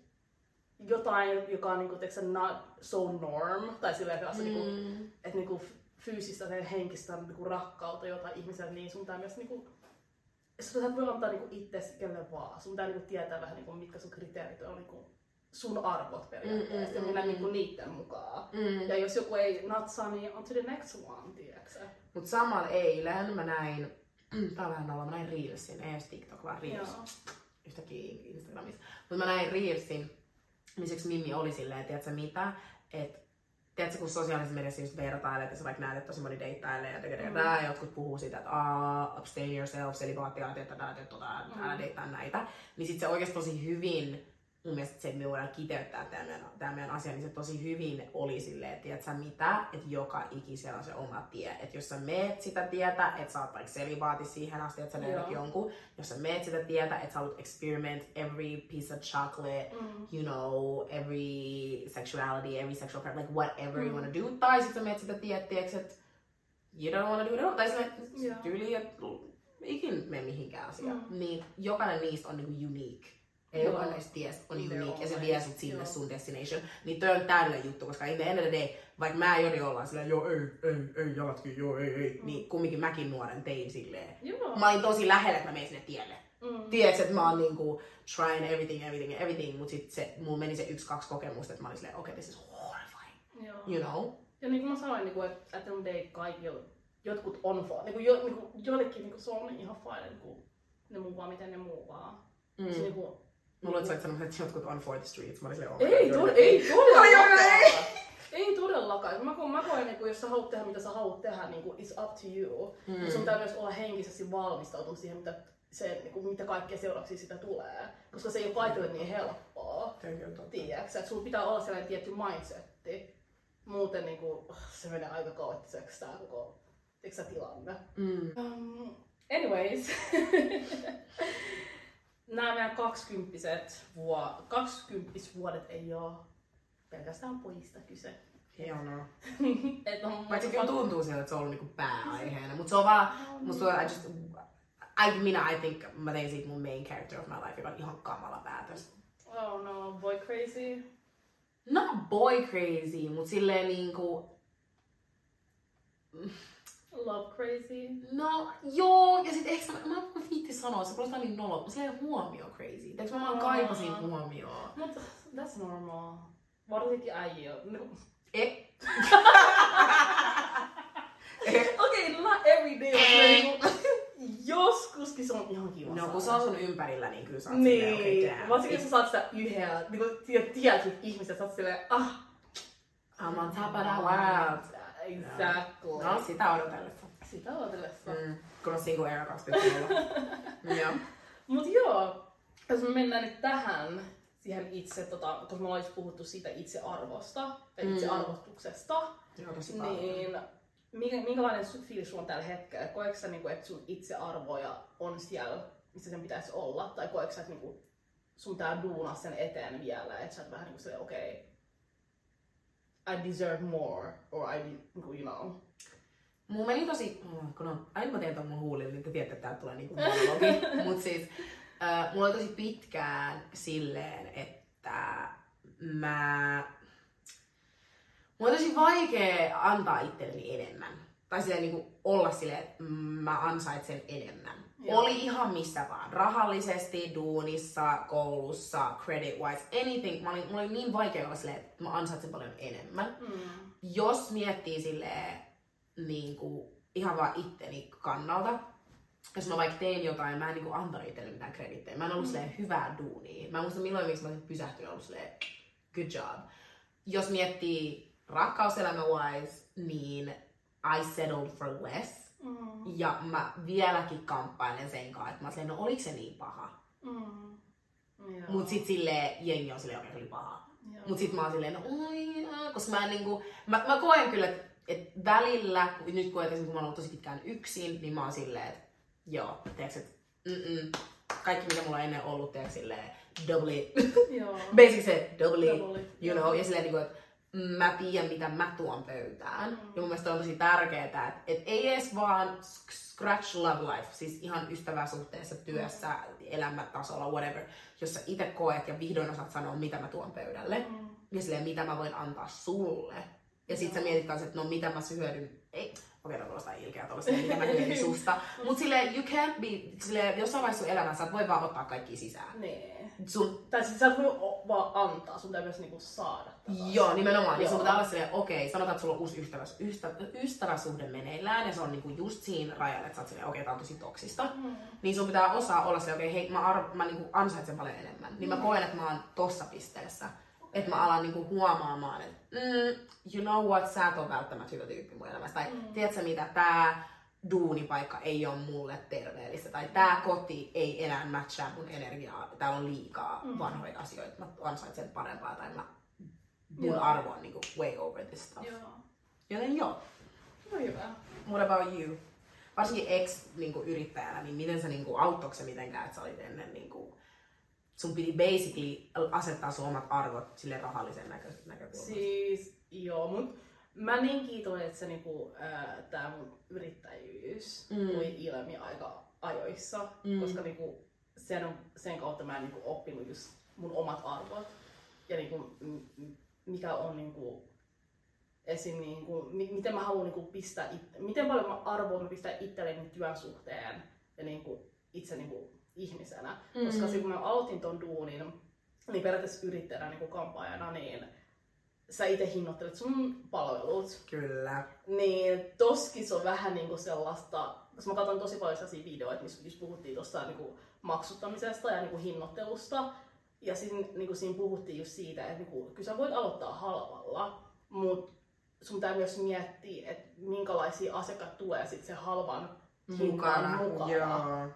jotain, joka on niinku, tiedätkö, sä, not so norm, tai silleen, että mm. niinku, Mm. että niinku fyysistä ja henkistä niinku rakkautta jotain ihmiselle, niin sun pitää myös niinku, sä et voi antaa niinku itse kelle vaan. Sun pitää niinku tietää vähän niinku, mitkä sun kriteerit on niinku sun arvot periaatteessa Mm, mm, ja mm, mennä mm. niinku niiden mukaan. Mm. Ja jos joku ei natsaa, niin on to the next one, tiedätkö sä? Mut saman eilen mä näin, tää on vähän nolla, mä näin Reelsin, ei edes TikTok, vaan Reels. Joo. yhtäkkiä Instagramissa. Mutta mä näin Reelsin, missä Mimmi oli silleen, tiedätkö mitä, että tiedätkö, kun sosiaalisessa mediassa just vertailee, että sä vaikka näet, että tosi moni deittailee ja tekee mm. ja jotkut puhuu siitä, että Aa, abstain yourself, selibaattia, teet tätä, teet tota, älä deittaa näitä, niin sit se oikeasti tosi hyvin, mun mielestä se, että me voidaan kiteyttää tämä meidän, tämä meidän asia, niin se tosi hyvin oli silleen, että tiedätkö mitä, että joka ikisellä on se oma tie. Että jos sä meet sitä tietä, että sä oot vaikka selibaati siihen asti, että sä löydät Joo. jonkun, jos sä meet sitä tietä, että sä haluat experiment every piece of chocolate, Mm. you know, every sexuality, every sexual part, like whatever you wanna do, tai sit sä meet sitä tietä, tiedätkö, että you don't wanna do it all, tai sä tyyliin, että ikin mene mihinkään asiaan. Mm. Niin jokainen niistä on niinku unique. Ja Joo. jokainen näistä tiestä on unique ja se vie sut sinne sun destination. Niin toi on täydellinen juttu, koska in the end of the day, vaikka mä ja Jori ollaan silleen, joo ei, ei, ei, jalatkin, joo ei, ei, Mm. niin kumminkin mäkin nuoren tein silleen. Joo. Mä olin tosi lähellä, että mä menin sinne tielle. Mm. Tiedätkö, että mä oon niinku trying everything, everything, everything, mut sit se, mulla meni se yksi, kaksi kokemusta, että mä olin silleen, okei, okay, this is horrifying, Joo. you know? Ja niin kuin mä sanoin, niin kuin, että at the day kaikilla jotkut on fine. Niin kuin, jo, niin kuin, joillekin niin kuin, se on ihan fine, niin kuin, ne muu vaan miten ne muu vaan. Mm. Se, niin kuin, Mulla sanoa, että jotkut on for the streets, mä olin silleen, oh, Ei, you're to- right. ei todellakaan. ei. Ei todellakaan. Mä, koen- mä koen, niin kuin, jos sä haluat tehdä mitä sä haluat tehdä, niin kuin, it's up to you. Mm. Mm. Sun pitää myös olla henkisesti valmistautunut siihen, mitä, se, niin kuin, mitä kaikkea seurauksia sitä tulee. Koska se ei ole kaikille niin helppoa. On. Tiedätkö, että sulla pitää olla sellainen tietty mindsetti. Muuten niin kuin, se menee aika kaoottiseksi tää koko tilanne. Mm. Um, anyways. Nämä meidän kaksikymppiset vuo, kaksikymppisvuodet ei ole pelkästään pojista kyse. No. Et on, Vaikka se kyllä tuntuu siltä, että se on ollut niinku pääaiheena, mutta se on vaan, musta on, I just, I, minä, I think, mä tein siitä mun main character of my life, joka on ihan kamala päätös. Oh no, boy crazy. Not boy crazy, mut silleen niinku, Love crazy. no joo, ja sit ehkä mä, mä en viitti sanoa, se kuulostaa niin nolot, mutta silleen huomio crazy. Teekö mä vaan kaipasin huomioon? Mut that's normal. Varsinkin äijä. No. Eh. Okei, okay, not every day, mutta niinku, joskuskin se on ihan kiva No kun se on sun ympärillä, niin kyllä sä oot silleen, Niin, damn. varsinkin jos sä saat sitä yhdellä, niin kuin tiedät, ihmistä, sä oot silleen, ah, I'm on top of the world. Exactly. No, sitä odotellessa. Sitä odotellessa. Mm. Kun on single era 2.0. Joo. Mut joo, jos me mennään nyt tähän, siihen itse, tota, koska me ollaan puhuttu siitä itsearvosta ja Mm. itsearvostuksesta, Joo, niin minkä, minkälainen fiilis sulla on tällä hetkellä? Koetko sä, niinku, että sun itsearvoja on siellä, missä sen pitäisi olla? Tai koetko sä, että niinku, sun tää duunaa sen eteen vielä, että sä oot vähän niinku silleen, okei, okay, I deserve more, or I, you know. Mulla meni tosi, kun on, aina mä teen ton mun huulille, niin te tiedätte, että täältä tulee niinku monologi. Mut siis, äh, mulla oli tosi pitkään silleen, että mä... Mulla on tosi vaikea antaa itselleni enemmän. Tai silleen niinku olla silleen, että mä ansaitsen enemmän. Joo. Oli ihan missä vaan. Rahallisesti, duunissa, koulussa, credit wise, anything. Mä olin, mulla oli niin vaikea olla silleen, että mä ansaitsen paljon enemmän Mm. jos miettii silleen niin kuin, ihan vaan itteni kannalta, jos mä vaikka tein jotain, mä en niin kuin, antanut itselle mitään kredittejä. Mä en ollut silleen hyvää duunia. Mä en muista milloin, miksi mä olisin pysähtynyt ja ollut silleen good job. Jos miettii rakkauselämä wise, niin I settled for less. Mm. Ja mä vieläkin kamppailen sen kanssa, että mä silleen, no oliko se niin paha? Mm. Joo. Mut sit silleen, jengi on silleen, okei, se oli paha. Joo. Mut sit mä oon silleen, no oi, koska mä en niinku, mä, mä koen kyllä, että et välillä, kun- nyt kun, esimerkiksi kun mä oon ollut tosi pitkään yksin, niin mä oon silleen, että joo, tiiäks, että mm-mm, kaikki mitä mulla on ennen ollut, tiiäks, silleen, double it. Joo. Basic se, double you know, ja silleen niinku, että mä tiedän, mitä mä tuon pöytään. Mm. Ja mun mielestä on tosi tärkeää, että et ei edes vaan scratch love life, siis ihan ystäväsuhteessa, työssä, elämäntasolla, whatever, jos sä itse koet ja vihdoin osaat sanoa, mitä mä tuon pöydälle Mm. ja silleen, mitä mä voin antaa sulle. Ja sit sä Joo. mietit kanssa, että no mitä mä hyödyn, ei, okei, no kuulostaa ilkeä tuolla silleen, mitä mä susta. Mut silleen, you can't be, silleen, jossain vaiheessa sun elämässä sä et voi vaan ottaa kaikki sisään. Niin. Sun, Tai siis sä et voi vaan antaa, sun täytyy myös niinku saada. tätä. joo, nimenomaan, niin sun pitää olla silleen, okei, sanotaan, että sulla on uusi ystävä, ystä, ystäväsuhde meneillään ja se on niinku just siinä rajalla, että sä oot silleen, okei, tää on tosi toksista. Mm. Niin sun pitää osaa olla silleen, okei, hei, mä, arv, mä niinku ansaitsen paljon enemmän. Niin mä Mm. koen, että mä oon tossa pisteessä. Että mä alan niinku huomaamaan, että mm, you know what, sä et ole välttämättä hyvä tyyppi mun elämässä. Tai Mm. tiedätkö mitä, tää duunipaikka ei ole mulle terveellistä. Tai tää koti ei enää matchaa mun energiaa. Täällä on liikaa Mm. vanhoja asioita. Mä ansaitsen parempaa. Tai mä, mun Joo. arvo on niinku way over this stuff. Joo. Joten joo. No hyvä. What about you? Varsinkin ex-yrittäjänä, niin miten se niinku, auttoiko se mitenkään, että sä olit ennen niinku, sun piti basically asettaa sun omat arvot sille rahallisen näkö, näkökulmasta. Siis joo, mut mä niin kiitollinen, että se niinku, ää, tää mun yrittäjyys Mm. tuli ilmi aika ajoissa, Mm. koska niinku, sen, on, sen kautta mä en niinku oppinut just mun omat arvot ja niinku, mikä on niinku, esim. Niinku, mi- miten mä haluan niinku pistää, it, miten paljon mä arvoa mä pistää itselleni työn suhteen ja niinku, itse niinku, ihmisenä. Mm. Koska silloin kun mä aloitin ton duunin, niin periaatteessa yrittäjänä niin kuin kampaajana, niin sä itse hinnoittelet sun palvelut. Kyllä. Niin toskin se on vähän niinku sellaista, koska mä katson tosi paljon sellaisia videoita, missä just puhuttiin tuosta niinku maksuttamisesta ja niinku hinnoittelusta. Ja siinä, niinku siinä puhuttiin just siitä, että niinku, kyllä sä voit aloittaa halvalla, mutta sun pitää myös miettiä, että minkälaisia asiakkaat tulee sitten se halvan Mukana. mukana Joo.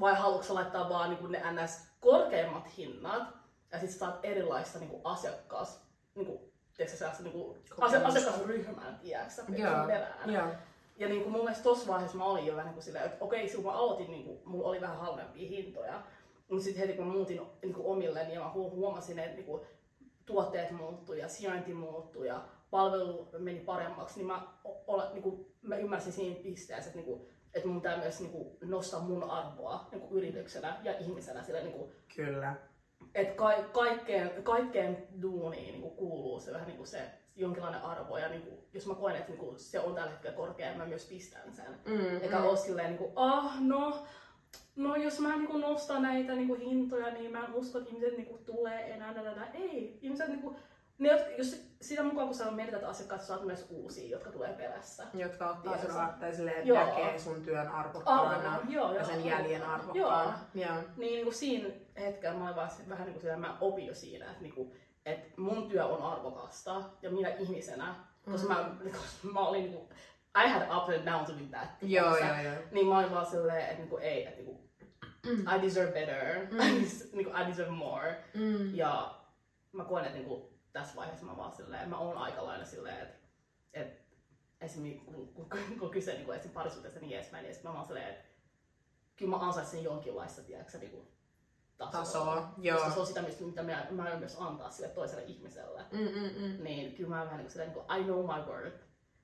Vai haluatko laittaa vaan niin ne ns. korkeimmat hinnat ja sitten saat erilaista niin asiakkaas, niin kuin, tiedätkö, sellaista, niin kuin, asiakasryhmän, tiedätkö, perään. Ja niin kuin mun mielestä tossa vaiheessa mä olin jo vähän niin kuin silleen, että okei, silloin mä aloitin, niin kuin, mulla oli vähän halvempia hintoja. Mutta sitten heti kun muutin niin kuin omille, niin mä hu- huomasin, että niin kuin, tuotteet muuttui ja sijainti muuttui ja palvelu meni paremmaksi, niin mä, o- ole, niin kuin, mä ymmärsin siinä pisteessä, että, niin kuin, että mun pitää myös niin kuin, nostaa mun arvoa niin kuin yrityksenä ja ihmisenä. Sillä, niin kuin, Kyllä. että ka- kaikkeen, kaikkeen duuniin niin kuin, kuuluu se vähän niin kuin se jonkinlainen arvo. Ja niin kuin, jos mä koen, että niin kuin, se on tällä hetkellä korkea, mä myös pistän sen. Mm, Eikä ole silleen, niin kuin, ah, no, no jos mä niin kuin, nostan näitä niin kuin, hintoja, niin mä en usko, että ihmiset niin kuin, tulee enää, enää, enää. Ei, ihmiset niin kuin, ne, jos sitä mukaan kun sä menetät asiakkaat, saat myös uusia, jotka tulee perässä. Jotka ottaa sinua tai silleen Joo. näkee sun työn arvokkaana joo, ja joo, sen jäljen arvona. arvokkaana. Joo. Niin, niin kuin siinä hetkellä mä olin vaan vähän niin kuin siellä, mä opin jo siinä, että, niin kuin, että mun työ on arvokasta ja minä ihmisenä, koska mä, koska mä olin niin kuin, I had up and down to be that. Joo, joo, joo. Niin mä olin vaan silleen, että niinku, ei, että niinku, I deserve better, I, des, niinku, I deserve more. Mm. Ja mä koen, että niinku, tässä vaiheessa mä vaan silleen, mä oon aika lailla silleen, että, että esimerkiksi kun, kun, kun, kun kyse niinku, esim. parisuhteessa niin edespäin, niin mä vaan silleen, että kyllä mä ansaitsen jonkinlaista, tiedätkö, niinku, tasoa. Tasoa, joo. Koska se on sitä, mistä- mitä mä, mä aion myös antaa sille toiselle ihmiselle Mm, mm, mm. niin kyllä mä vähän niin silleen, niin kuin, I know my worth.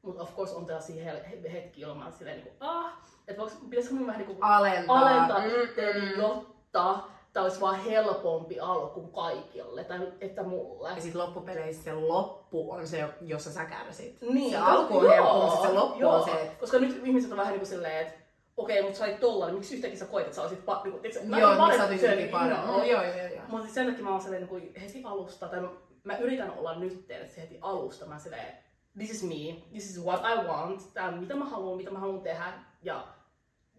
Mutta of course on tällaisia hel- he- hetkiä, jolloin mä oon silleen, niin kuin, ah, että pitäisikö mun vähän niin kuin Alentaa. alentaa Mm, mm. jotta tämä olisi vaan helpompi alku kaikille, tai että mulle. Ja sit loppupeleissä se loppu on se, jossa sä kärsit. Niin, se alku on helppo, mutta se loppu joo. on se, että Koska nyt ihmiset on vähän niin kuin silleen, että okei, mutta sä olit tolla, niin miksi yhtäkkiä sä koit, että sä olisit pa- niin kuin, tiiätkö, mä joo, niin sä parempi hyvin niin, paremmin. joo. No, joo, joo, joo. Mutta sen takia mä oon silleen niin kuin heti alusta, tai mä yritän olla nyt, että se heti alusta mä silleen, this is me, this is what I want, tää on mitä mä haluan, mitä mä haluan tehdä, ja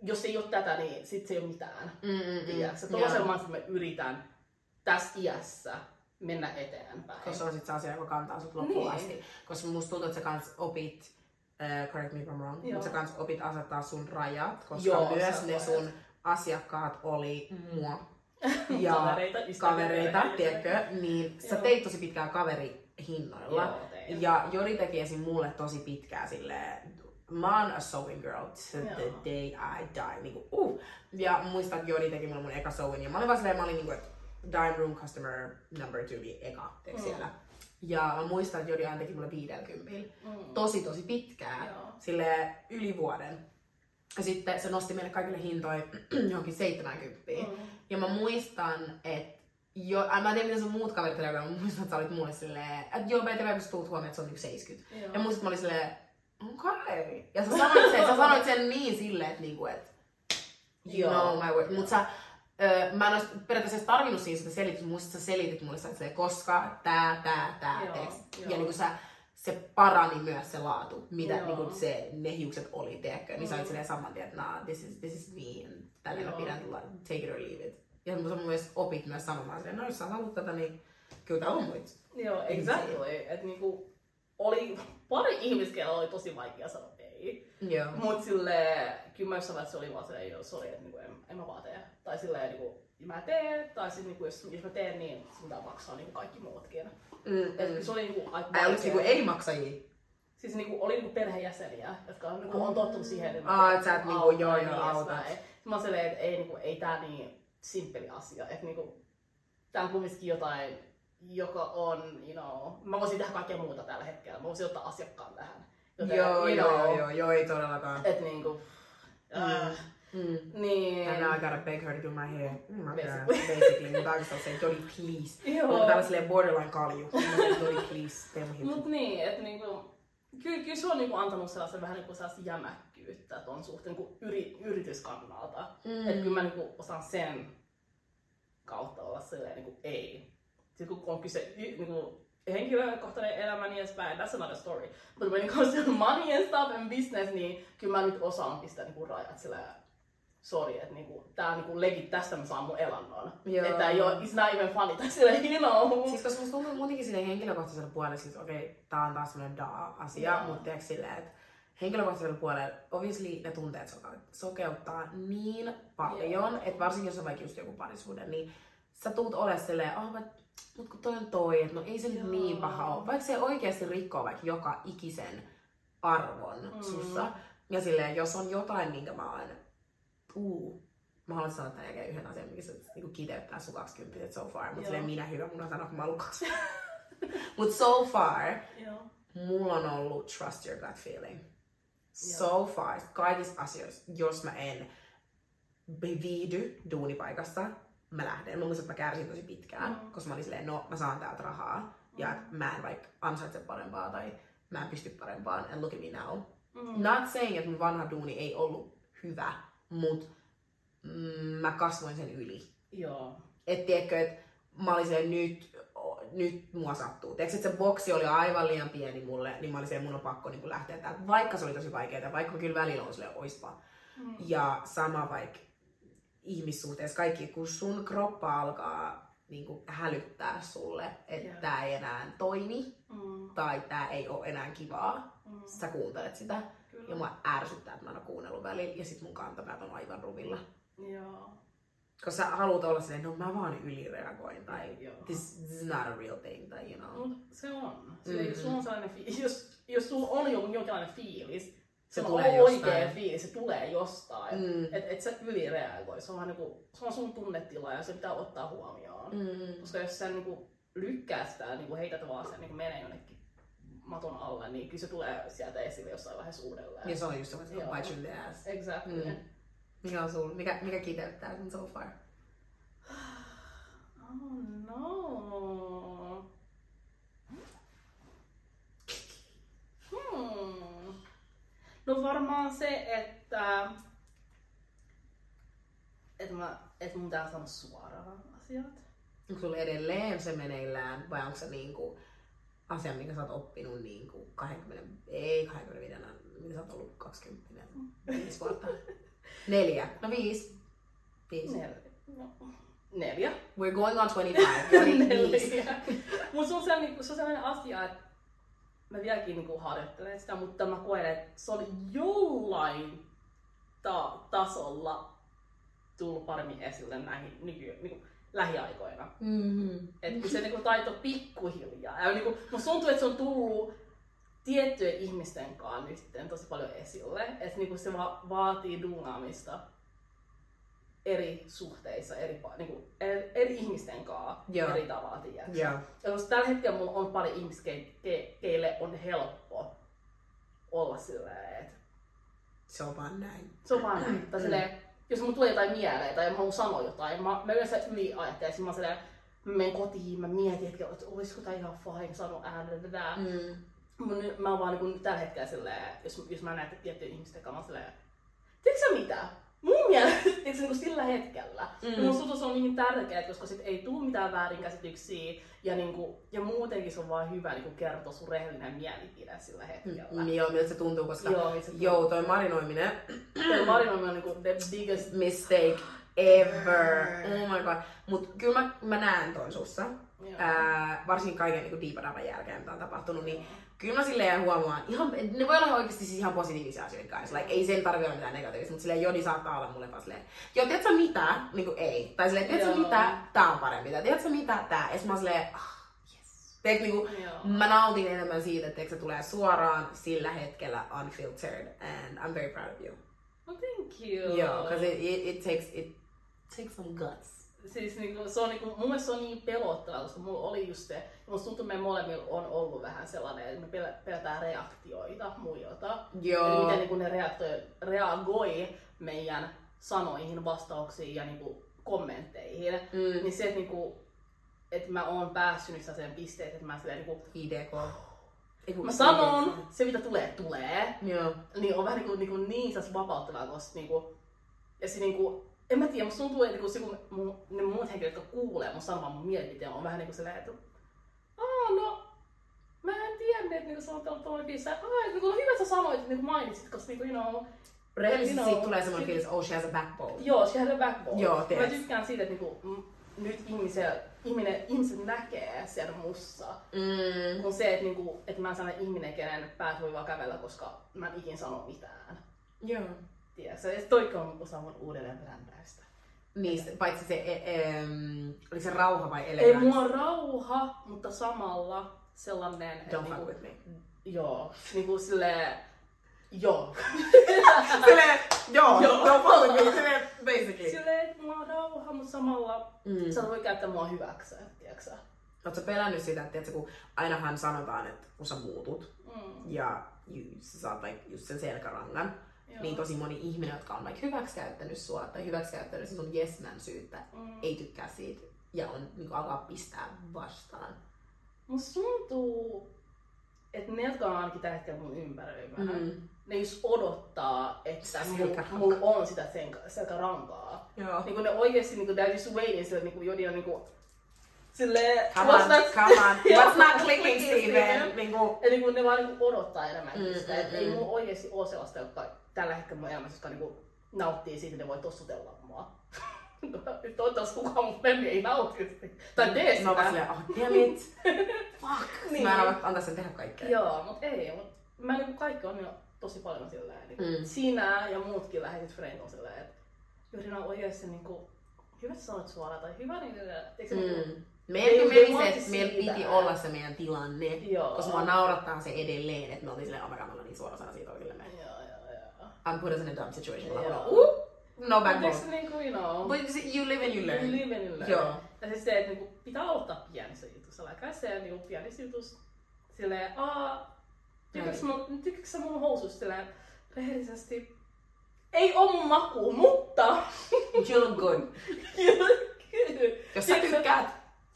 jos ei ole tätä, niin sit se ei ole mitään. Mm, mm, mm. Tiedätkö? Tuollaisen mä, mä yritän tässä iässä mennä eteenpäin. Koska se on sit se asia, joka kantaa sut loppuun Niin. asti. Koska musta tuntuu, että sä kans opit, uh, correct me if I'm wrong, Joo. mutta sä kans opit asettaa sun rajat, koska Joo, myös sä ne sun asiakkaat oli mua. Ja Kavereita, kavereita, tiedätkö? Niin sä Joo. teit tosi pitkään kaverihinnoilla. Joo, tein. Ja Jori teki esim. mulle tosi pitkään silleen, mä oon a sewing girl to the Joo. day I die. Niinku, uh. Ja muistan, että Jori teki mulle mun eka sewing. Ja mä olin vaan silleen, mä olin niinku, että dime room customer number two, niin eka Mm. siellä. Ja mä muistan, että Jori aina teki mulle 50 Mm. Tosi, tosi pitkään. Joo. Sille yli vuoden. Ja sitten se nosti meille kaikille hintoja johonkin 70. Mm. Ja mä muistan, että jo, äh, mä en tiedä miten sun muut kaverit oli, mutta mä muistan, että sä olit mulle silleen, että joo, BTV, kun sä tuut huomioon, että se on niinku 70. Joo. Ja muistan, että mä olin silleen, okei. Okay. Ja sä sanoit sen, sä sanoit sen niin silleen, että niinku, et, you Joo. know my word. Mut sä, ö, mä en olisi periaatteessa tarvinnut siinä sitä selitystä, muistat, sä selitit mulle silleen, koska tää, tää, tää, Joo, teeks. joo. Ja niinku sä, se parani myös se laatu, mitä Joo. niinku se, ne hiukset oli, tiedätkö? Niin sä olit Mm. silleen saman tien, että nah, this is, this is me, and tälleen mä pidän, take it or leave it. Ja sä myös opit myös sanomaan silleen, no jos sä haluat tätä, niin kyllä täällä on muita. Joo, exactly. Että niinku, oli pari ihmistä, joilla oli tosi vaikea sanoa ei. Joo. Mut sille kyllä mä jossain vaiheessa oli vaan silleen, joo, sori, että niinku, en, en mä vaan tee. Tai silleen, niinku, mä teen, tai siis niinku, jos, jos mä teen, niin sun pitää maksaa niinku kaikki muutkin. Mm, Et mm. se oli niinku aika Ai oliko niinku vaikea. ei-maksajia? Siis niinku, oli niinku perheenjäseniä, jotka on, niinku, on tottunut siihen, että Aa, et sä et niinku, joo, joo, niin autat. Mä silleen, että ei, niinku, ei tää niin simppeli asia. Että niinku, tää on kumminkin jotain, joka on, you know, mä voisin tehdä kaikkea muuta tällä hetkellä. Mä voisin ottaa asiakkaan tähän. Joten, Joo, you joo, know, joo, joo, joo, ei todellakaan. Et niinku, äh, Mm. niin. And now I gotta beg her to do my hair. Mm, my Basically. God. Basically. Mutta oikeastaan se, Jolly please. Joo. Mutta täällä silleen borderline kalju. Jolly please, tee mun hiukset. Mut niin, että niinku, kyllä, kyllä se on niinku antanut sellaisen vähän niinku sellaista jämäkkyyttä ton suhteen niinku yri, yrityskannalta. Mm. Että kyllä mä niinku osaan sen kautta olla silleen niinku ei. Sitten kun on kyse y, niinku, henkilökohtainen elämä niin edespäin, that's another story. But when it comes to money and stuff and business, niin kyllä mä nyt osaan pistää niinku rajat sillä sorry, että niinku, tää on niinku legit, tästä mä saan mun elannon. Joo. Että ei oo, it's not even funny, tai silleen, you know. Siis koska musta tuntuu muutenkin silleen henkilökohtaisella puolella, siis okei, okay, tää on taas semmonen da-asia, Joo. mutta tiedätkö silleen, että henkilökohtaisella puolella, obviously ne tunteet sokeuttaa niin paljon, Joo. että varsinkin jos on vaikka just joku parisuhde, niin sä tuut ole silleen, oh, but, mut kun toi on toi, että no ei se nyt Joo. niin paha ole. Vaikka se oikeasti rikkoo vaikka joka ikisen arvon Mm. sussa. Ja silleen, jos on jotain, minkä mä oon, uu, mä haluan sanoa tämän jälkeen yhden asian, mikä se niin kiteyttää sun 20 so far. Joo. silleen minä hyvä, mun on sanoa, kun mä oon ollut 20. Mut so far, Joo. mulla on ollut trust your gut feeling. So far, kaikissa asioissa, jos mä en viihdy duunipaikassa, mä lähden. Mä muistan, että mä kärsin tosi pitkään, mm. koska mä olin silleen, no mä saan täältä rahaa. Ja että mä en vaikka ansaitse parempaa tai mä en pysty parempaan. And look at me now. Mm. Not saying, että mun vanha duuni ei ollut hyvä, mut mm, mä kasvoin sen yli. Joo. Et tiedätkö, että mä olin se nyt, nyt mua sattuu. Tiedätkö, että se boksi oli aivan liian pieni mulle, niin mä olin se, mun on pakko niin lähteä täältä. Vaikka se oli tosi vaikeaa, vaikka kyllä välillä on silleen, oispa. Mm. Ja sama vaikka ihmissuhteessa, kaikki, kun sun kroppa alkaa niin kuin hälyttää sulle, että yeah. tämä ei enää toimi mm. tai tämä ei ole enää kivaa, mm. sä kuuntelet sitä. Kyllä. Ja mua ärsyttää, että mä en ole kuunnellut välillä ja sit mun kantapäät on aivan ruvilla. Joo. Koska sä haluat olla silleen, no mä vaan ylireagoin tai this, this is not a real thing tai you know. No, se on. Se, mm. jos, on sellainen fi- jos, jos sulla on jonkinlainen fiilis, se, se tulee on jostain. oikea fiilis, se tulee jostain. Mm. Että et sä ylireagoi. Se on, vaan niinku, se on sun tunnetila ja se pitää ottaa huomioon. Mm. Koska jos sä niinku lykkää sitä, niinku heität vaan sen niinku menee jonnekin maton alle, niin kyllä se tulee sieltä esille jossain vaiheessa uudelleen. Ja se on just semmoinen, että bite you in the ass. Exactly. Mm. Mikä on sul? Mikä, mikä kiteyttää sen so far? Oh no. No varmaan se, että, että, mä, että mun pitää sanoa suoraan asiat. Onko sulla edelleen se meneillään vai onko se niinku asia, minkä sä oot oppinut niinku 20, ei 25, mitä sä oot ollut 20, 5 vuotta? Neljä. No viisi. Viisi. Neljä. No, neljä. We're going on 25. neljä. Mutta se on sellainen, se on sellainen asia, että mä vieläkin niinku harjoittelen sitä, mutta mä koen, että se oli jollain ta- tasolla tullut paremmin esille näihin nyky- niinku, lähiaikoina. Mm-hmm. Että se niinku taito pikkuhiljaa. Ja niinku, musta tuntuu, että se on tullut tiettyjen ihmisten kanssa nyt tosi paljon esille. Että niinku se va- vaatii duunaamista eri suhteissa, eri, niinku, eri, eri ihmisten kanssa Joo. eri tavalla, tiedätkö? Koska tällä hetkellä mulla on paljon ihmisiä, ke- ke- keille on helppo olla silleen, että Se on vaan näin. se on vaan näin. Tai silleen, jos mun tulee jotain mieleen tai mä haluan sanoa jotain, mä, mä yleensä yli ajattelen, mä silleen, mä menen kotiin, mä mietin, että, olisiko tää ihan fine sanoa ääneen tätä. Mm. Mun, nyt- mä oon vaan niin tällä hetkellä silleen, jos, jos mä näen tiettyjen ihmisten kanssa, mä silleen, tiedätkö sä mitä? Mun mielestä niin sillä hetkellä. Mm. Mm. Mun suhtus on niin tärkeää, koska sit ei tule mitään väärinkäsityksiä ja, niin kuin, ja muutenkin se on vaan hyvä niin kuin kertoa sun rehellinen mielipide sillä hetkellä. Mm, joo, miltä se tuntuu, koska Joo, se tuntuu. joo, toi marinoiminen Toi marinoiminen on niin kuin the biggest mistake ever. Oh my god. Mut kyllä mä, mä näen ton sussa. Joo. Ää, varsinkin kaiken niin diipadavan jälkeen, mitä on tapahtunut, niin kyllä mä silleen huomaan, ihan, ne voi olla oikeasti siis ihan positiivisia asioita kanssa. Like, ei sen tarvitse olla mitään negatiivista, mutta silleen Jodi saattaa olla mulle vaan silleen, joo, tiedätkö mitä? Niin kuin ei. Tai silleen, tiedätkö mitä? Tää on parempi. Tai tiedätkö mitä? Tää. Ja mä oon silleen, ah, yes. Niin kuin, Joo. mä nautin enemmän siitä, että se tulee suoraan sillä hetkellä unfiltered. And I'm very proud of you. Oh, thank you. Joo, because it, it, it, takes, it takes some guts. Siis niinku, se on niinku, mun mielestä se on niin pelottavaa, koska mulla oli just se, musta tuntuu, että me molemmilla on ollut vähän sellainen, että me pel- pelätään reaktioita muilta. Joo. Eli miten niinku ne reaktoi, reagoi meidän sanoihin, vastauksiin ja niinku kommentteihin. Mm. Niin se, että niinku, että mä oon päässyt nyt sen pisteeseen, että mä silleen niinku, IDK. Mä sanon, se mitä tulee, tulee. Joo. niin on vähän niinku, niinku niin sas vapauttavaa, koska niinku, ja se niinku, en mä tiedä, musta tuntuu, että niinku, kun mun, ne muut henkilöt, jotka kuulee mun sanomaan mun mielipiteen, on vähän niinku sellainen, että Aa, no, mä en tiennyt, että niinku, se on tuolla tuolla biisissä. Aa, että niinku, hyvä, että sä sanoit, että niinku mainitsit, koska niinku, you know, Rehellisesti You know, siitä tulee semmoinen fiilis, oh she has a backbone. joo, she had a backbone. Joo, Mä tiedät. tykkään siitä, että niinku, nyt ihmisiä, ihminen, ihmiset näkee siellä mussa. Mm. Kun se, että, niinku, että mä en sellainen ihminen, kenen päät voi vaan kävellä, koska mä en ikin sano mitään. Joo. Tiedätkö? Ja toikko on osa mun uudelleen brändäystä. Niistä, paitsi se, e, em, oli se rauha vai Ei elegance? mua rauha, mutta samalla sellainen... Don't fuck niinku- with me. Joo, niinku silleen... Joo. Silleen, joo, Joo. don't fuck with me, silleen, basically. silleen, että mulla on rauha, mutta samalla Mm. sä voi käyttää mua hyväksi, tiedätkö sä? Oletko pelännyt sitä, että tiedätkö, kun ainahan sanotaan, että kun sä muutut, Mm. Ja ju, sä saat vaikka just sen selkärangan, Joo. niin tosi moni ihminen, jotka on vaikka hyväksikäyttänyt sua tai hyväksikäyttänyt sun yes man syyttä, Mm. ei tykkää siitä ja on niin alkaa pistää vastaan. Musta tuntuu, että ne, jotka on ainakin tällä hetkellä mun ympäröimänä, Mm. ne just odottaa, että mulla mul on sitä selkä- selkärankaa. Joo. Niin ne oikeesti niin they're just waiting sille niin jodi on niin kuin, silleen, Come on, come on. What's not clicking, Steven? Niin kuin, Eli kun ne vaan niin odottaa enemmänkin Mm, sitä, mm, että ei mm. mulla oikeesti ole sellaista, jotka tällä hetkellä mun elämässä, jotka niin nauttii siitä, että ne voi tossutella mua. Toivottavasti kukaan mun lemmi ei nauti sitä. Tai tee Mä oon vaan sitä. silleen, oh damn it. Fuck. Niin. Mä en voi antaa sen tehdä kaikkea. Joo, mut ei. Mut mä niinku kaikki on jo tosi paljon silleen. Niin Mm. Sinä ja muutkin läheiset frendit on silleen, että Jyrina on oikeesti niinku hyvä sä olet suoraan tai hyvä niin eikö se niinku- Mm. Meillä meni se, että meillä piti olla se meidän tilanne, Joo. koska mua naurattaa se edelleen, että me oltiin silleen, oh my god, me ollaan niin suorasanaisia toisillemme. Joo, joo, joo. I'm put us in a dumb situation. Joo. Joo. Uh, no backbone. eikö se niinku, you know, But you live and you learn. you live and you learn. Joo. Ja siis se, että niinku pitää aloittaa pienissä jutuissa. Like I said, niinku pienissä jutuissa silleen, aa, tykkääks sä mun housuista silleen rehellisesti? Ei oo mun maku, mutta... You look good. Jos sä tykkäät.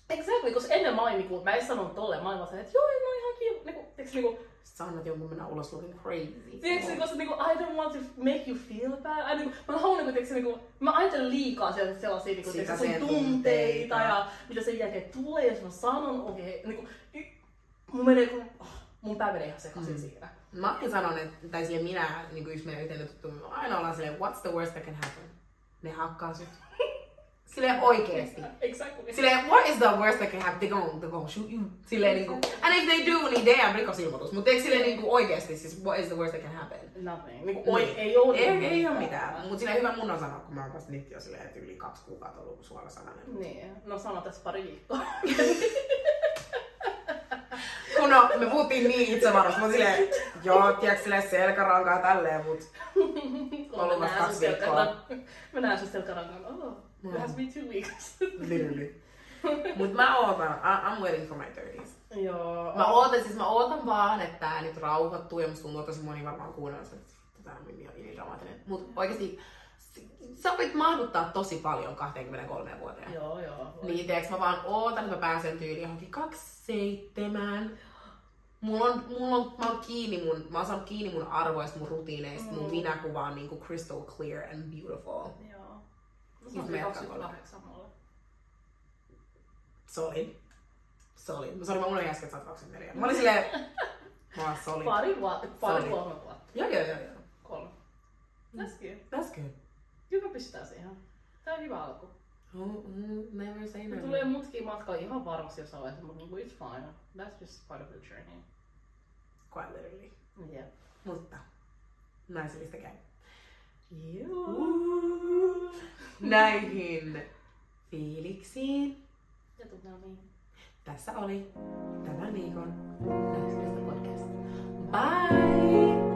Exactly, koska ennen mä olin niinku, mä en sanonut tolleen, mä olin vaan että joo, ei, no ihan kiva. Niinku, niinku, Sä annat jonkun mennä ulos looking crazy. tiiäks, koska niinku, I don't want to make you feel bad. I, niinku, mä haluan niinku, tiiäks, niinku, mä ajattelen liikaa sellaisia, sellaisia niinku, tiiäks, sun tunteita tunteita. ja mitä sen jälkeen tulee, jos mä sanon, okei, okay, niinku, mun menee, kun, oh, mun pää menee ihan sekaisin Mm. siinä. Mä oon sanonut, että, tai sille minä, niin kuin yksi meidän yhteinen tuttu, aina ollaan silleen, what's the worst that can happen? Ne hakkaa sut. Silleen oikeesti. Exactly. Silleen, what is the worst that can happen? They gon, they gon shoot you. Silleen niinku, and if they do, niin damn, rikosilmoitus. Mut eikö silleen niinku oikeesti, siis what is the worst that can happen? Nothing. Niinku, oi, ei oo Ei, ei oo mitään. Mut silleen hyvä mun on sanoa, kun mä oon vasta nyt jo silleen, yli kaksi kuukautta ollut suorasanainen. Niin, no sano tässä pari viikkoa. Kun no, me puhuttiin niin itsevarmasti, mä silleen, joo, tiedätkö silleen selkärankaa tälleen, mut Ollut vasta kaksi viikkoa. Mä näen sun selkärangan. Oh. It has been two weeks. literally. Mut mä ootan, I, I'm waiting for my 30s. Joo. Mä ootan, siis mä ootan vaan, että tää nyt rauhoittuu ja musta tuntuu, tosi moni varmaan kuunnella sen, että tää on niin niin dramaattinen. Mut oikeesti sä voit mahduttaa tosi paljon 23 vuoteen. Joo, joo. voi. Niin teeks mä vaan ootan, että mä pääsen tyyliin johonkin 27. Mulla on, mulla on, mä oon kiinni mun, mä oon saanut kiinni mun arvoista, mun rutiineista, mun Mm. minäkuva on niinku crystal clear and beautiful. Joo. Se me on jatkan 28 mulle. Solid. Solid. Mä sori, mä unohdin äsken, että sä oot 24. Mä olin silleen, mä oon solid. Pari vuotta, pari kolme vuotta. Joo, joo, joo, joo. Kolme. That's good. That's good. Hyvä pistää siihen. Tää on hyvä alku. Oh, mm, never say never. tulee mutkin matkaa ihan varmasti jossain vaiheessa, mutta niinku it's fine. That's just part of the journey. Quite literally. Yeah. Mutta naisellista käy. Juu. näihin fiiliksiin ja tuota tunnelmiin. Tässä oli tämän viikon Näytöstä podcast. Bye!